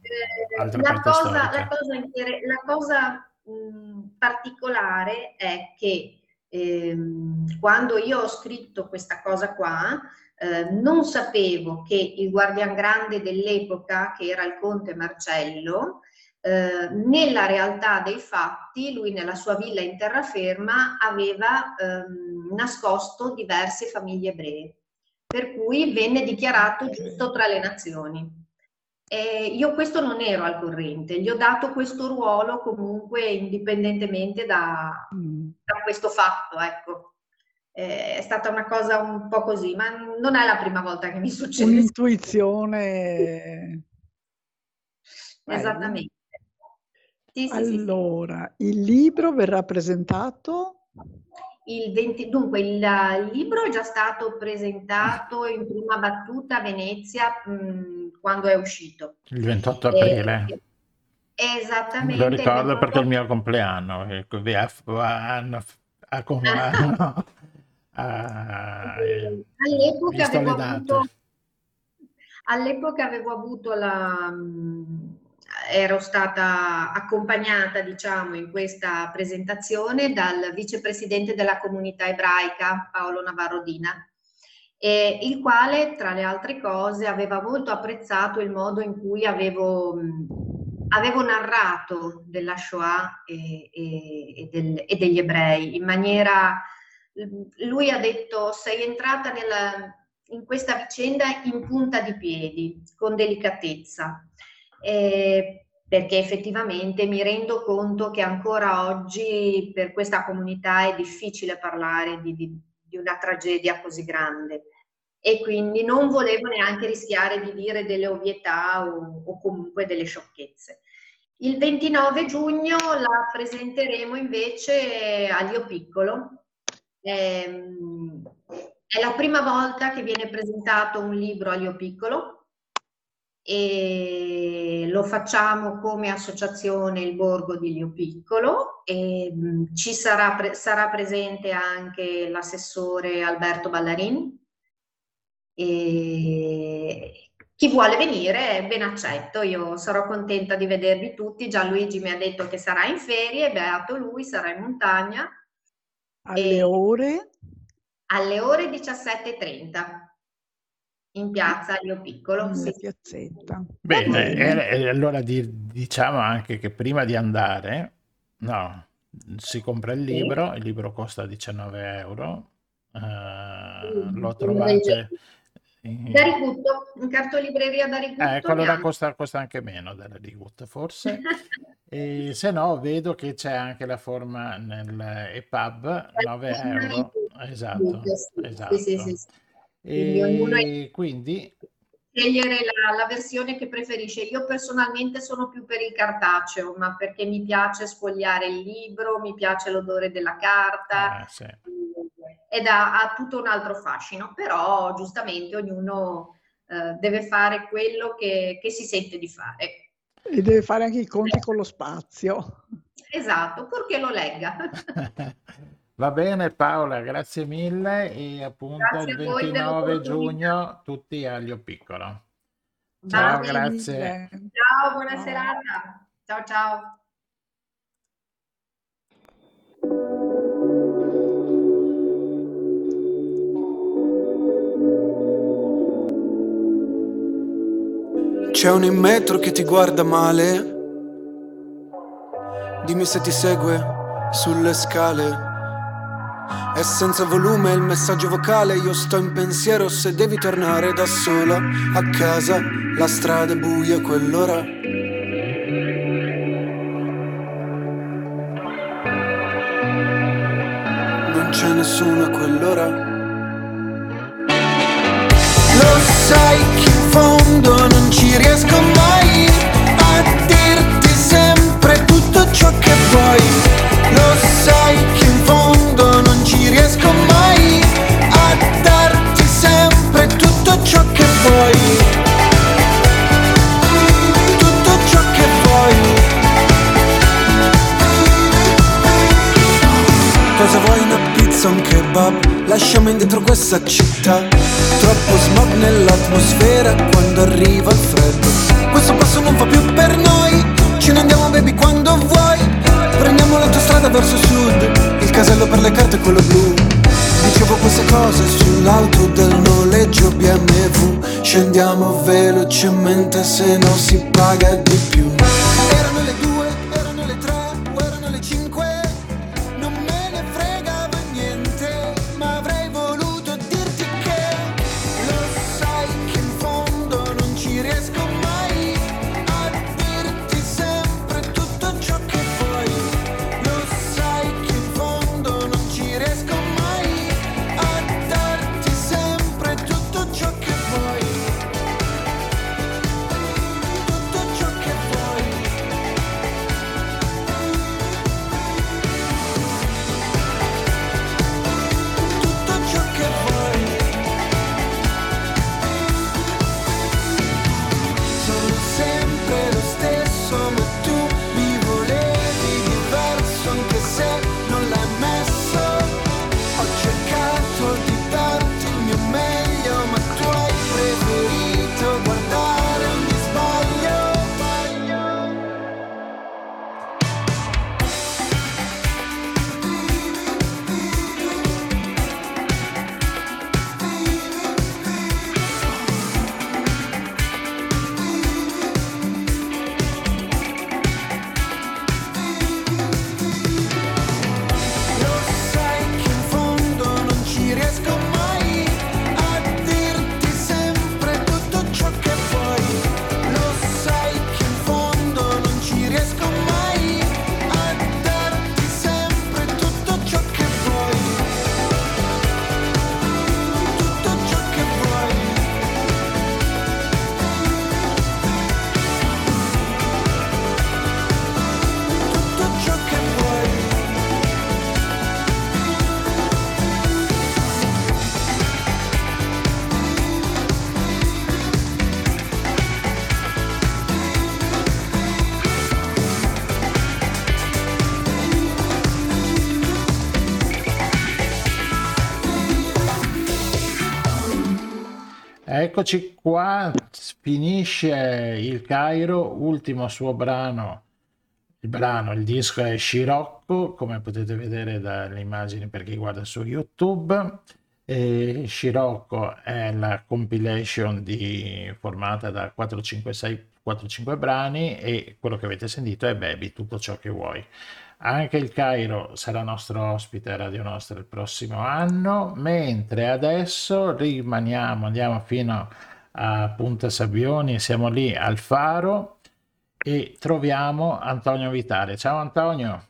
eh, la, parte cosa, la, cosa, la cosa mh, particolare è che ehm, quando io ho scritto questa cosa qua, eh, non sapevo che il guardian grande dell'epoca, che era il conte Marcello, eh, nella realtà dei fatti, lui nella sua villa in terraferma aveva ehm, nascosto diverse famiglie ebree, per cui venne dichiarato giusto tra le nazioni. E io questo non ero al corrente, gli ho dato questo ruolo comunque indipendentemente da, mm. da questo fatto, ecco. È stata una cosa un po' così, ma non è la prima volta che mi succede. Un'intuizione. Esattamente. Sì, sì, allora, sì, il libro verrà presentato? Il 20, dunque, il, il, libro è già stato presentato in prima battuta a Venezia mh, quando è uscito. Il 28 aprile. Eh, esattamente. Lo ricordo 28... perché è il mio compleanno. Hanno, a, a, all'epoca, avevo avuto, all'epoca avevo avuto la ero stata accompagnata, diciamo, in questa presentazione dal vicepresidente della comunità ebraica, Paolo Navarro Dina, eh, il quale, tra le altre cose, aveva molto apprezzato il modo in cui avevo, avevo narrato della Shoah e, e, e, del, e, degli ebrei in maniera... Lui ha detto, sei entrata nella, in questa vicenda in punta di piedi, con delicatezza eh, perché effettivamente mi rendo conto che ancora oggi per questa comunità è difficile parlare di, di, di una tragedia così grande e quindi non volevo neanche rischiare di dire delle ovvietà o, o comunque delle sciocchezze. Il 29 giugno la presenteremo invece all'Io Piccolo. Ehm, è la prima volta che viene presentato un libro all'Io Piccolo e lo facciamo come associazione Il Borgo di Lio Piccolo e mm, ci sarà, pre sarà presente anche l'assessore Alberto Ballarini e chi vuole venire ben accetto, io sarò contenta di vedervi tutti, Gianluigi mi ha detto che sarà in ferie, beato lui, sarà in montagna. Alle ore? Alle ore 17.30 in piazza Io Piccolo. Sì. piazzetta. Bene, e, e allora di, diciamo anche che prima di andare, no, si compra il libro, sì. il libro costa 19 euro, uh, lo trovate... Da Ricutto, in cartolibreria da Ricutto. Ecco, allora costa, costa, anche meno della Ricutto, forse. e se no, vedo che c'è anche la forma nell'EPUB, 9 euro. Esatto, esatto. Sì. E quindi scegliere la, la, versione che preferisce. Io personalmente sono più per il cartaceo, ma perché mi piace sfogliare il libro, mi piace l'odore della carta ah, sì. ed ha, ha, tutto un altro fascino, però giustamente ognuno eh, deve fare quello che, che si sente di fare. E deve fare anche i conti con lo spazio. Esatto, purché lo legga. Va bene Paola, grazie mille e appunto grazie il 29 giugno tutti a Lio Piccolo. Ciao, grazie. Ciao, buona serata. Ciao, ciao. C'è un in metro che ti guarda male. Dimmi se ti segue sulle scale. È senza volume il messaggio vocale, io sto in pensiero se devi tornare da sola a casa, la strada è buia quell'ora. Non c'è nessuno a quell'ora. Lo sai che in fondo non ci riesco mai. Cosa vuoi? Una pizza, un kebab? Lasciamo indietro questa città. Troppo smog nell'atmosfera quando arriva il freddo. Questo passo non fa più per noi. Ce ne andiamo baby quando vuoi. Prendiamo l'autostrada verso sud. Il casello per le carte è quello blu. Dicevo queste cose sull'auto del noleggio BMW Scendiamo velocemente se non si paga di più Eccoci qua, finisce il Cairo, ultimo suo brano, il brano, il disco è Scirocco, come potete vedere dalle immagini per chi guarda su YouTube. E Scirocco è la compilation di- formata da 456 4-5 brani e quello che avete sentito è Baby, tutto ciò che vuoi. Anche il Cairo sarà nostro ospite a Radio Nostra il prossimo anno, mentre adesso rimaniamo, andiamo fino a Punta Sabbioni, siamo lì al Faro e troviamo Antonio Vitale. Ciao Antonio.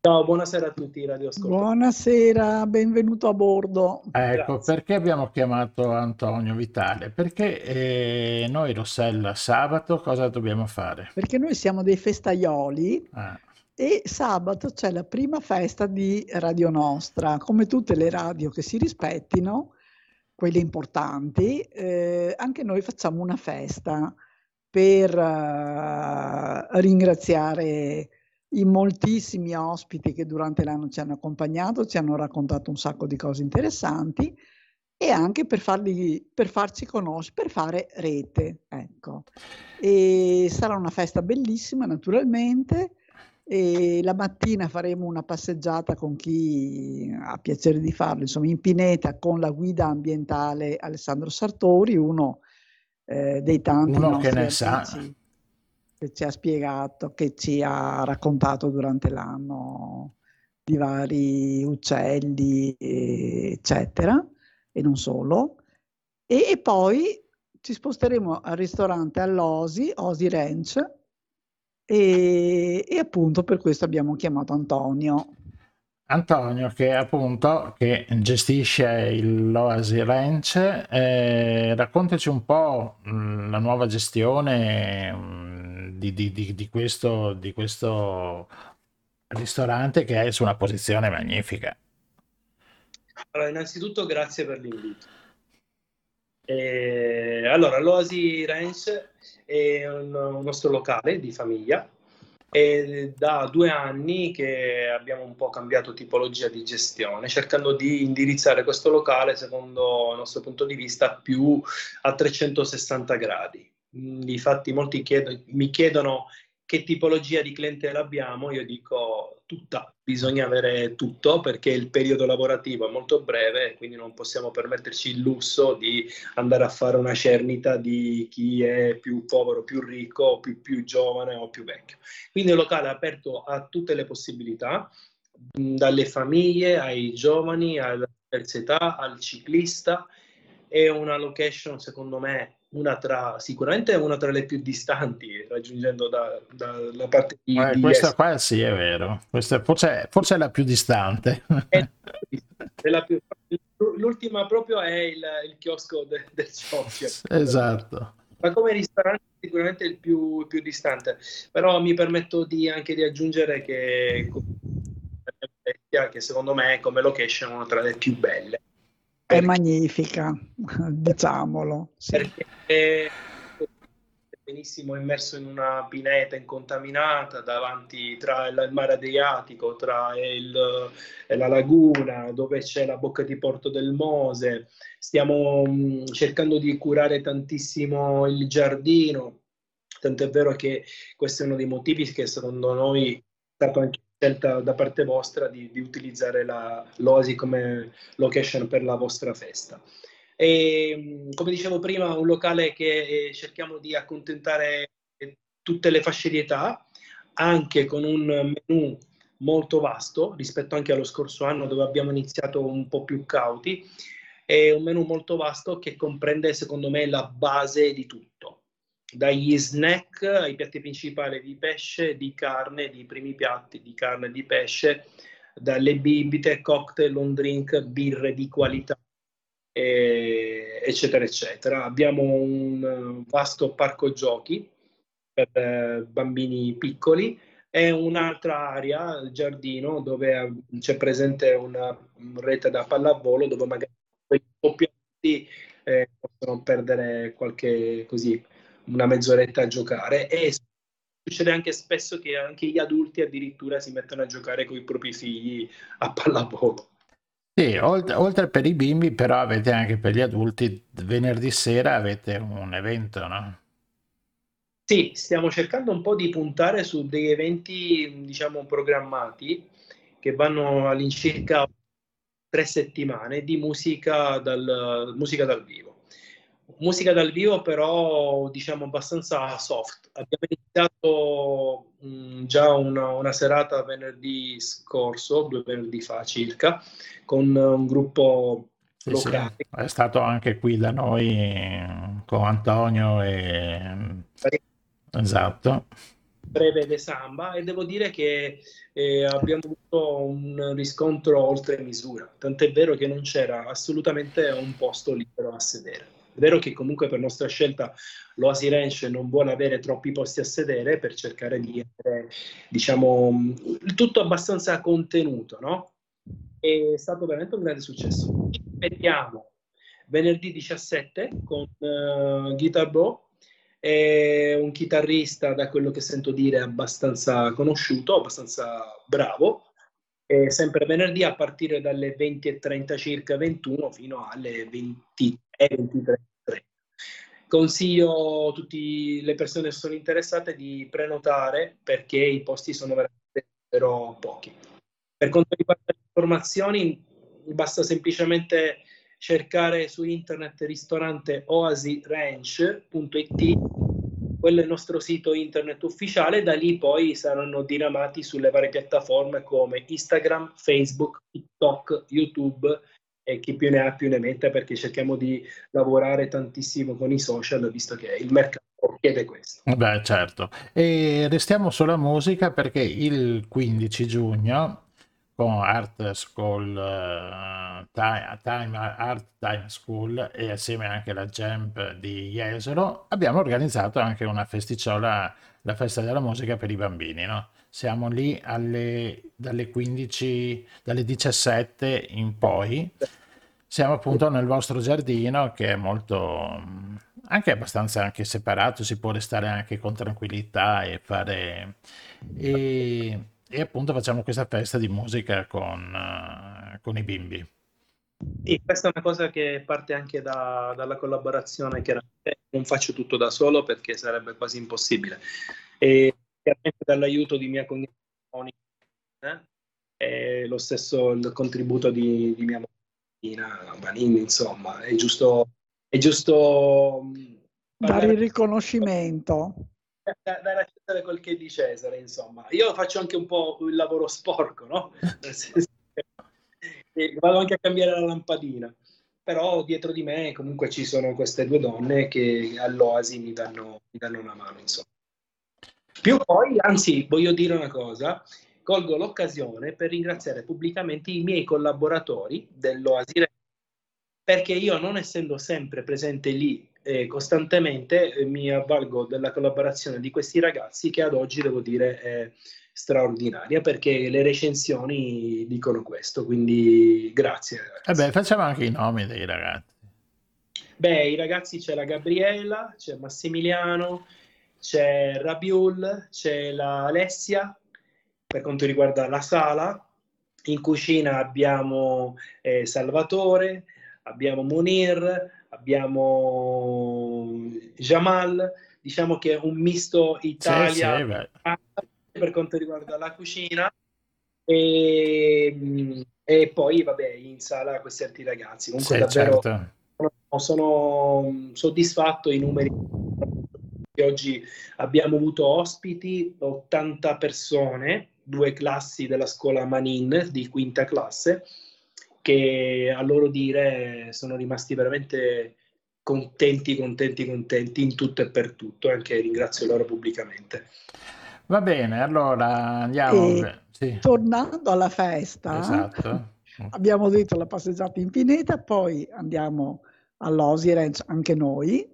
Ciao, buonasera a tutti Radio Ascoltatori. Buonasera, benvenuto a bordo. Ecco, Grazie. perché abbiamo chiamato Antonio Vitale? Perché eh, noi Rossella sabato cosa dobbiamo fare? Perché noi siamo dei festaioli Ah, e sabato c'è la prima festa di Radio Nostra, come tutte le radio che si rispettino, quelle importanti, eh, anche noi facciamo una festa per eh, ringraziare i moltissimi ospiti che durante l'anno ci hanno accompagnato, ci hanno raccontato un sacco di cose interessanti e anche per, farli, per farci conoscere, per fare rete. Ecco. E sarà una festa bellissima naturalmente e la mattina faremo una passeggiata con chi ha piacere di farlo, insomma in pineta con la guida ambientale Alessandro Sartori, uno eh, dei tanti uno che ne sa. che ci ha spiegato, che ci ha raccontato durante l'anno di vari uccelli, eccetera, e non solo. E, e poi ci sposteremo al ristorante all'Osi, Osi Ranch, e, e appunto per questo abbiamo chiamato Antonio. Antonio che appunto che gestisce il l'Oasi Ranch, eh, raccontaci un po' mh, la nuova gestione mh, di, di- di- di questo, di questo ristorante che è su una posizione magnifica. Allora, innanzitutto grazie per l'invito. Eh, allora, l'Oasi Ranch è un, nostro locale di famiglia è da due anni che abbiamo un po' cambiato tipologia di gestione, cercando di indirizzare questo locale, secondo il nostro punto di vista, più a 360 gradi. Infatti molti chiedo, mi chiedono che tipologia di clientela abbiamo, io dico tutta, bisogna avere tutto perché il periodo lavorativo è molto breve, quindi non possiamo permetterci il lusso di andare a fare una cernita di chi è più povero, più ricco, più, più giovane o più vecchio. Quindi il locale è aperto a tutte le possibilità, dalle famiglie ai giovani, alla età, al ciclista. È una location, secondo me, una tra, sicuramente una tra le più distanti, raggiungendo da- dalla parte di, Eh, di questa est. qua sì, è vero. Questa forse, forse è la più distante. È la più- l'ultima proprio è il, il chiosco de- del Ciocchio. Esatto. Ma come ristorante sicuramente il più, più distante, però mi permetto di, anche di aggiungere che, che secondo me come location è una tra le più belle. È magnifica, diciamolo. sì. perché è benissimo immerso in una pineta incontaminata davanti tra il mare Adriatico, tra il- e la laguna, dove c'è la bocca di porto del Mose. Stiamo mh, cercando di curare tantissimo il giardino, tant'è vero che questo è uno dei motivi che secondo noi è stato anche scelta da parte vostra di, di utilizzare la l'Oasi come location per la vostra festa. E, come dicevo prima, un locale che eh, cerchiamo di accontentare tutte le fasce di età, anche con un menù molto vasto rispetto anche allo scorso anno dove abbiamo iniziato un po' più cauti. È un menù molto vasto che comprende, secondo me, la base di tutto dagli snack ai piatti principali di pesce, di carne, di primi piatti di carne e di pesce, dalle bibite, cocktail, on drink, birre di qualità, eh, eccetera, eccetera. Abbiamo un vasto parco giochi per eh, bambini piccoli e un'altra area, il giardino, dove eh, c'è presente una rete da pallavolo dove magari più alti eh, possono perdere qualche così una mezz'oretta a giocare e succede anche spesso che anche gli adulti addirittura si mettono a giocare con i propri figli a pallavolo. Sì, oltre, oltre per i bimbi, però avete anche per gli adulti, venerdì sera avete un evento, no? Sì, stiamo cercando un po' di puntare su degli eventi, diciamo, programmati che vanno all'incirca tre settimane di musica dal, musica dal vivo. Musica dal vivo però diciamo abbastanza soft. Abbiamo iniziato mh, già una, una serata venerdì scorso, due venerdì fa circa, con un gruppo Sì, sì, locale. è stato anche qui da noi con Antonio e... Esatto. breve de samba e devo dire che eh, abbiamo avuto un riscontro oltre misura, tant'è vero che non c'era assolutamente un posto libero a sedere. È vero che comunque per nostra scelta l'Oasi Ranch non vuole avere troppi posti a sedere per cercare di avere, diciamo, tutto abbastanza contenuto, no? È stato veramente un grande successo. Ci Aspettiamo venerdì 17 con eh, Guitar Bro è un chitarrista, da quello che sento dire, abbastanza conosciuto, abbastanza bravo. E sempre venerdì a partire dalle 20.30 circa 21 fino alle 23, 23. Consiglio a tutte le persone che sono interessate di prenotare perché i posti sono veramente pochi. Per quanto riguarda le informazioni, basta semplicemente cercare su internet ristorante oasiranch.it quello è il nostro sito internet ufficiale, da lì poi saranno diramati sulle varie piattaforme come Instagram, Facebook, TikTok, YouTube e chi più ne ha più ne metta perché cerchiamo di lavorare tantissimo con i social visto che il mercato chiede questo. Beh, certo. E restiamo sulla musica perché il 15 giugno con Art School, eh, Time, Time- Art Time School e assieme anche alla Jump di Jesolo abbiamo organizzato anche una festicciola, la festa della musica per i bambini, no? Siamo lì alle, dalle 15, dalle 17 in poi. Siamo appunto nel vostro giardino che è molto, mh, anche abbastanza anche separato, si può restare anche con tranquillità e fare... E, e appunto facciamo questa festa di musica con, eh, con i bimbi. Sì, questa è una cosa che parte anche da- dalla collaborazione, chiaramente non faccio tutto da solo perché sarebbe quasi impossibile. E chiaramente dall'aiuto di mia cognata Monica, eh, e lo stesso il contributo di, di mia moglie Vanini, insomma, è giusto, è giusto mh, Dare il riconoscimento. Da- dare a Cesare quel che è di Cesare, insomma. Io faccio anche un po' il lavoro sporco, no? Vado anche a cambiare la lampadina. Però dietro di me comunque ci sono queste due donne che all'Oasi mi danno, mi danno una mano, insomma. Più poi, anzi, voglio dire una cosa, colgo l'occasione per ringraziare pubblicamente i miei collaboratori dell'Oasi perché io non essendo sempre presente lì eh, costantemente eh, mi avvalgo della collaborazione di questi ragazzi che ad oggi devo dire è straordinaria perché le recensioni dicono questo, quindi grazie. E beh, facciamo anche i nomi dei ragazzi. Beh, i ragazzi c'è la Gabriela, c'è Massimiliano, c'è Rabiul, c'è la Alessia per quanto riguarda la sala. In cucina abbiamo eh, Salvatore, abbiamo Munir, abbiamo Jamal. Diciamo che è un misto Italia sì, beh. per quanto riguarda la cucina. E, e poi, vabbè, in sala questi altri ragazzi. Comunque, Sì, davvero certo. sono, sono soddisfatto i numeri. Oggi abbiamo avuto ospiti 80 persone, due classi della scuola Manin di quinta classe, che a loro dire sono rimasti veramente contenti, contenti, contenti in tutto e per tutto. Anche ringrazio loro pubblicamente. Va bene, allora andiamo. Sì, tornando alla festa, esatto. abbiamo detto la passeggiata in pineta, poi andiamo all'Osi Ranch anche noi.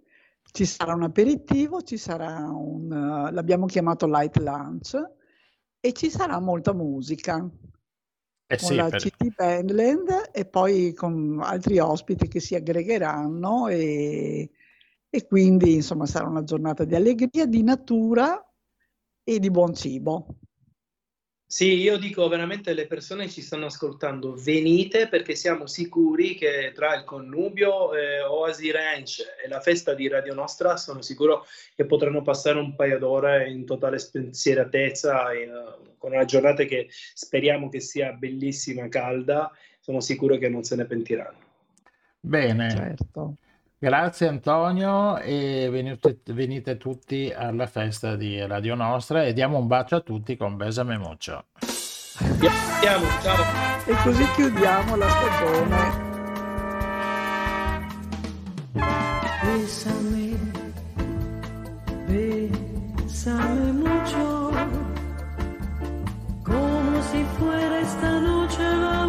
Ci sarà un aperitivo, ci sarà un, l'abbiamo chiamato light lunch e ci sarà molta musica Eh con sì, la per- CT Bandland e poi con altri ospiti che si aggregheranno e, e quindi insomma sarà una giornata di allegria, di natura e di buon cibo. Sì, io dico veramente alle persone che ci stanno ascoltando, venite perché siamo sicuri che tra il connubio, eh, Oasi Ranch e la festa di Radio Nostra sono sicuro che potranno passare un paio d'ore in totale spensieratezza, in, eh, con una giornata che speriamo che sia bellissima, calda, sono sicuro che non se ne pentiranno. Bene, Certo. Grazie Antonio e venite, venite tutti alla festa di Radio Nostra e diamo un bacio a tutti con Besame Muccio. Andiamo, ciao! E così chiudiamo la stagione. Bésame, bésame mucho, como si fuera esta noche la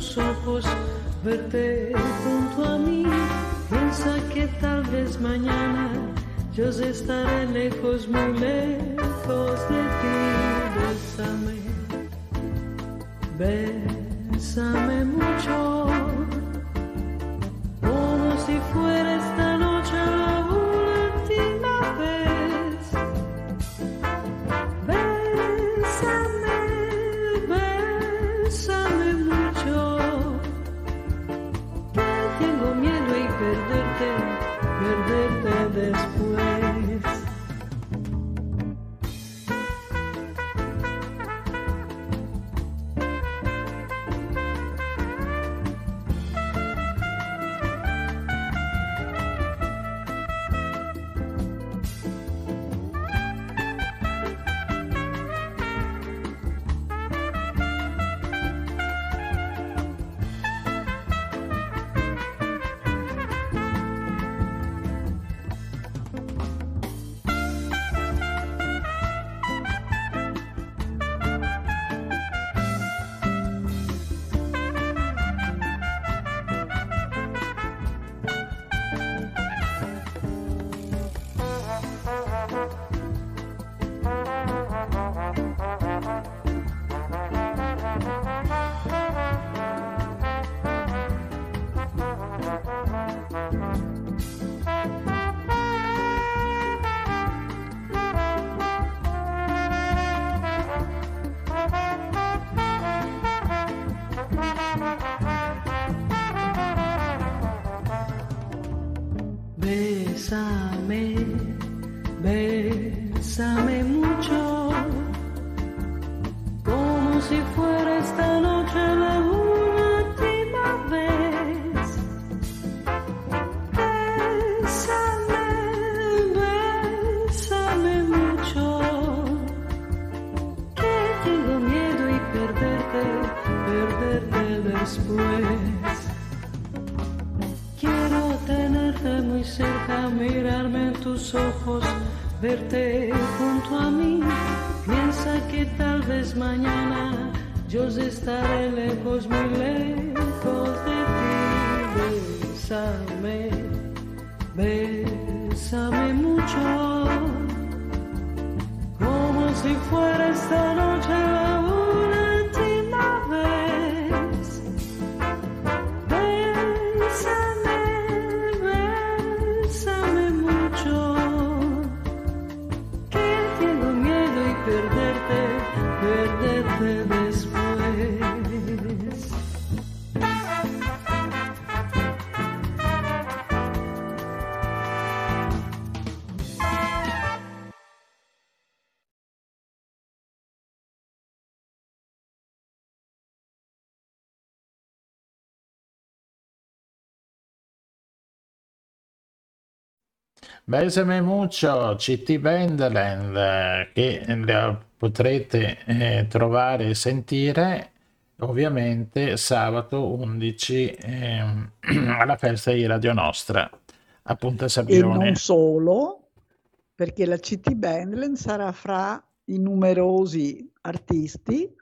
tus ojos, verte junto a mí. Piensa que tal vez mañana yo estaré lejos, muy lejos de ti. Bésame, bésame mucho, Besame mucho, CT Bandland, eh, che potrete eh, trovare e sentire ovviamente sabato 11 ehm, alla festa di Radio Nostra a Punta E Sabbione. non solo, perché la CT Bandland sarà fra i numerosi artisti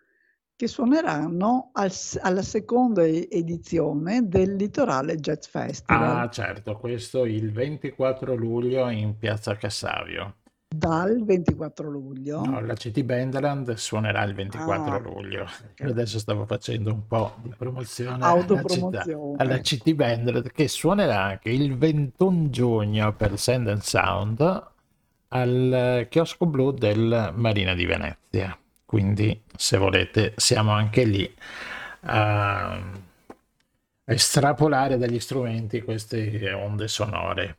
che suoneranno al alla seconda edizione del Litorale Jazz Festival Ah, certo, questo il 24 luglio in Piazza Cassavio. dal 24 luglio. No, la CT Bandland suonerà il 24 Ah, luglio. Io adesso stavo facendo un po' di promozione alla città, alla autopromozione. CT Bandland che suonerà anche il 21 giugno per Sand and Sound al chiosco blu del Marina di Venezia. Quindi, se volete, siamo anche lì a, estrapolare dagli strumenti queste onde sonore.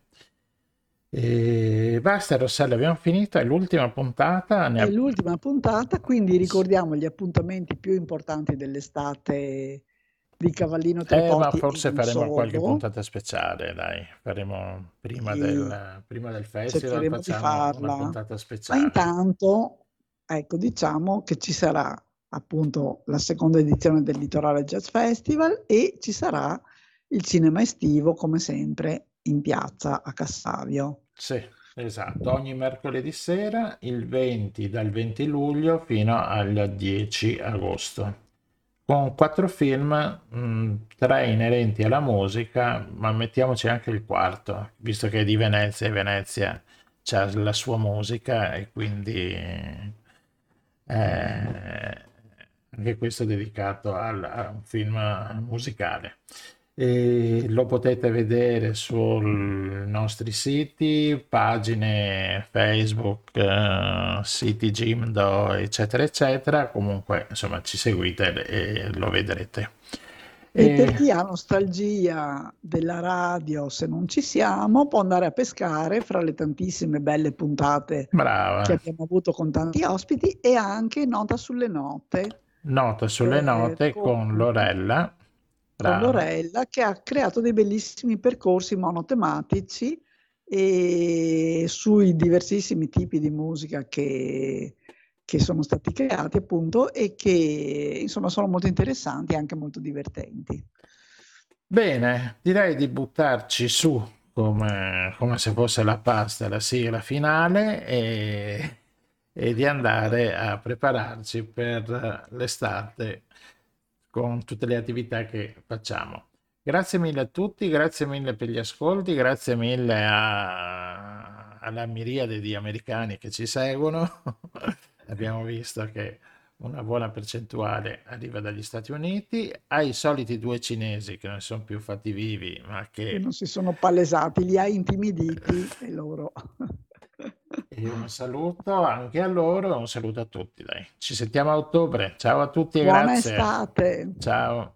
E basta, Rossella, abbiamo finito. È l'ultima puntata. Ne È l'ultima puntata, quindi ricordiamo gli appuntamenti più importanti dell'estate di Cavallino Eh, ma forse faremo qualche solo. puntata speciale, dai. Faremo prima Sì, del, prima del festival, cercheremo di facciamo una farla. puntata Ma speciale. intanto, ecco, diciamo che ci sarà appunto la seconda edizione del Litorale Jazz Festival e ci sarà il cinema estivo, come sempre, in piazza a Cassavio. Sì, esatto. Ogni mercoledì sera, il 20, dal 20 luglio fino al 10 agosto. Con quattro film, mh, tre inerenti alla musica, ma mettiamoci anche il quarto, visto che è di Venezia e Venezia c'ha la sua musica e quindi eh, anche questo è dedicato al- a un film musicale. E lo potete vedere sui nostri siti, pagine Facebook, eh, siti Jimdo, eccetera, eccetera. Comunque, insomma, ci seguite e lo vedrete. E per E- chi ha nostalgia della radio, se non ci siamo, può andare a pescare fra le tantissime belle puntate Brava. che abbiamo avuto con tanti ospiti e anche Nota sulle note Nota sulle eh, note con con, Lorella. con Brava. Lorella che ha creato dei bellissimi percorsi monotematici e sui diversissimi tipi di musica che, che sono stati creati appunto e che insomma sono molto interessanti e anche molto divertenti. Bene, direi di buttarci su come, come se fosse la pasta, la sigla finale e, e di andare a prepararci per l'estate con tutte le attività che facciamo. Grazie mille a tutti, grazie mille per gli ascolti, grazie mille a- alla miriade di americani che ci seguono. Abbiamo visto che una buona percentuale arriva dagli Stati Uniti, ai soliti due cinesi che non sono più fatti vivi, ma che non si sono palesati, li ha intimiditi e loro. e un saluto anche a loro e un saluto a tutti, dai. Ci sentiamo a ottobre. Ciao a tutti e Buona grazie. estate! Ciao.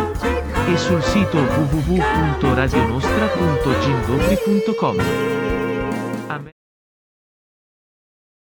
Sul sito www.radionostra.gindopri.com.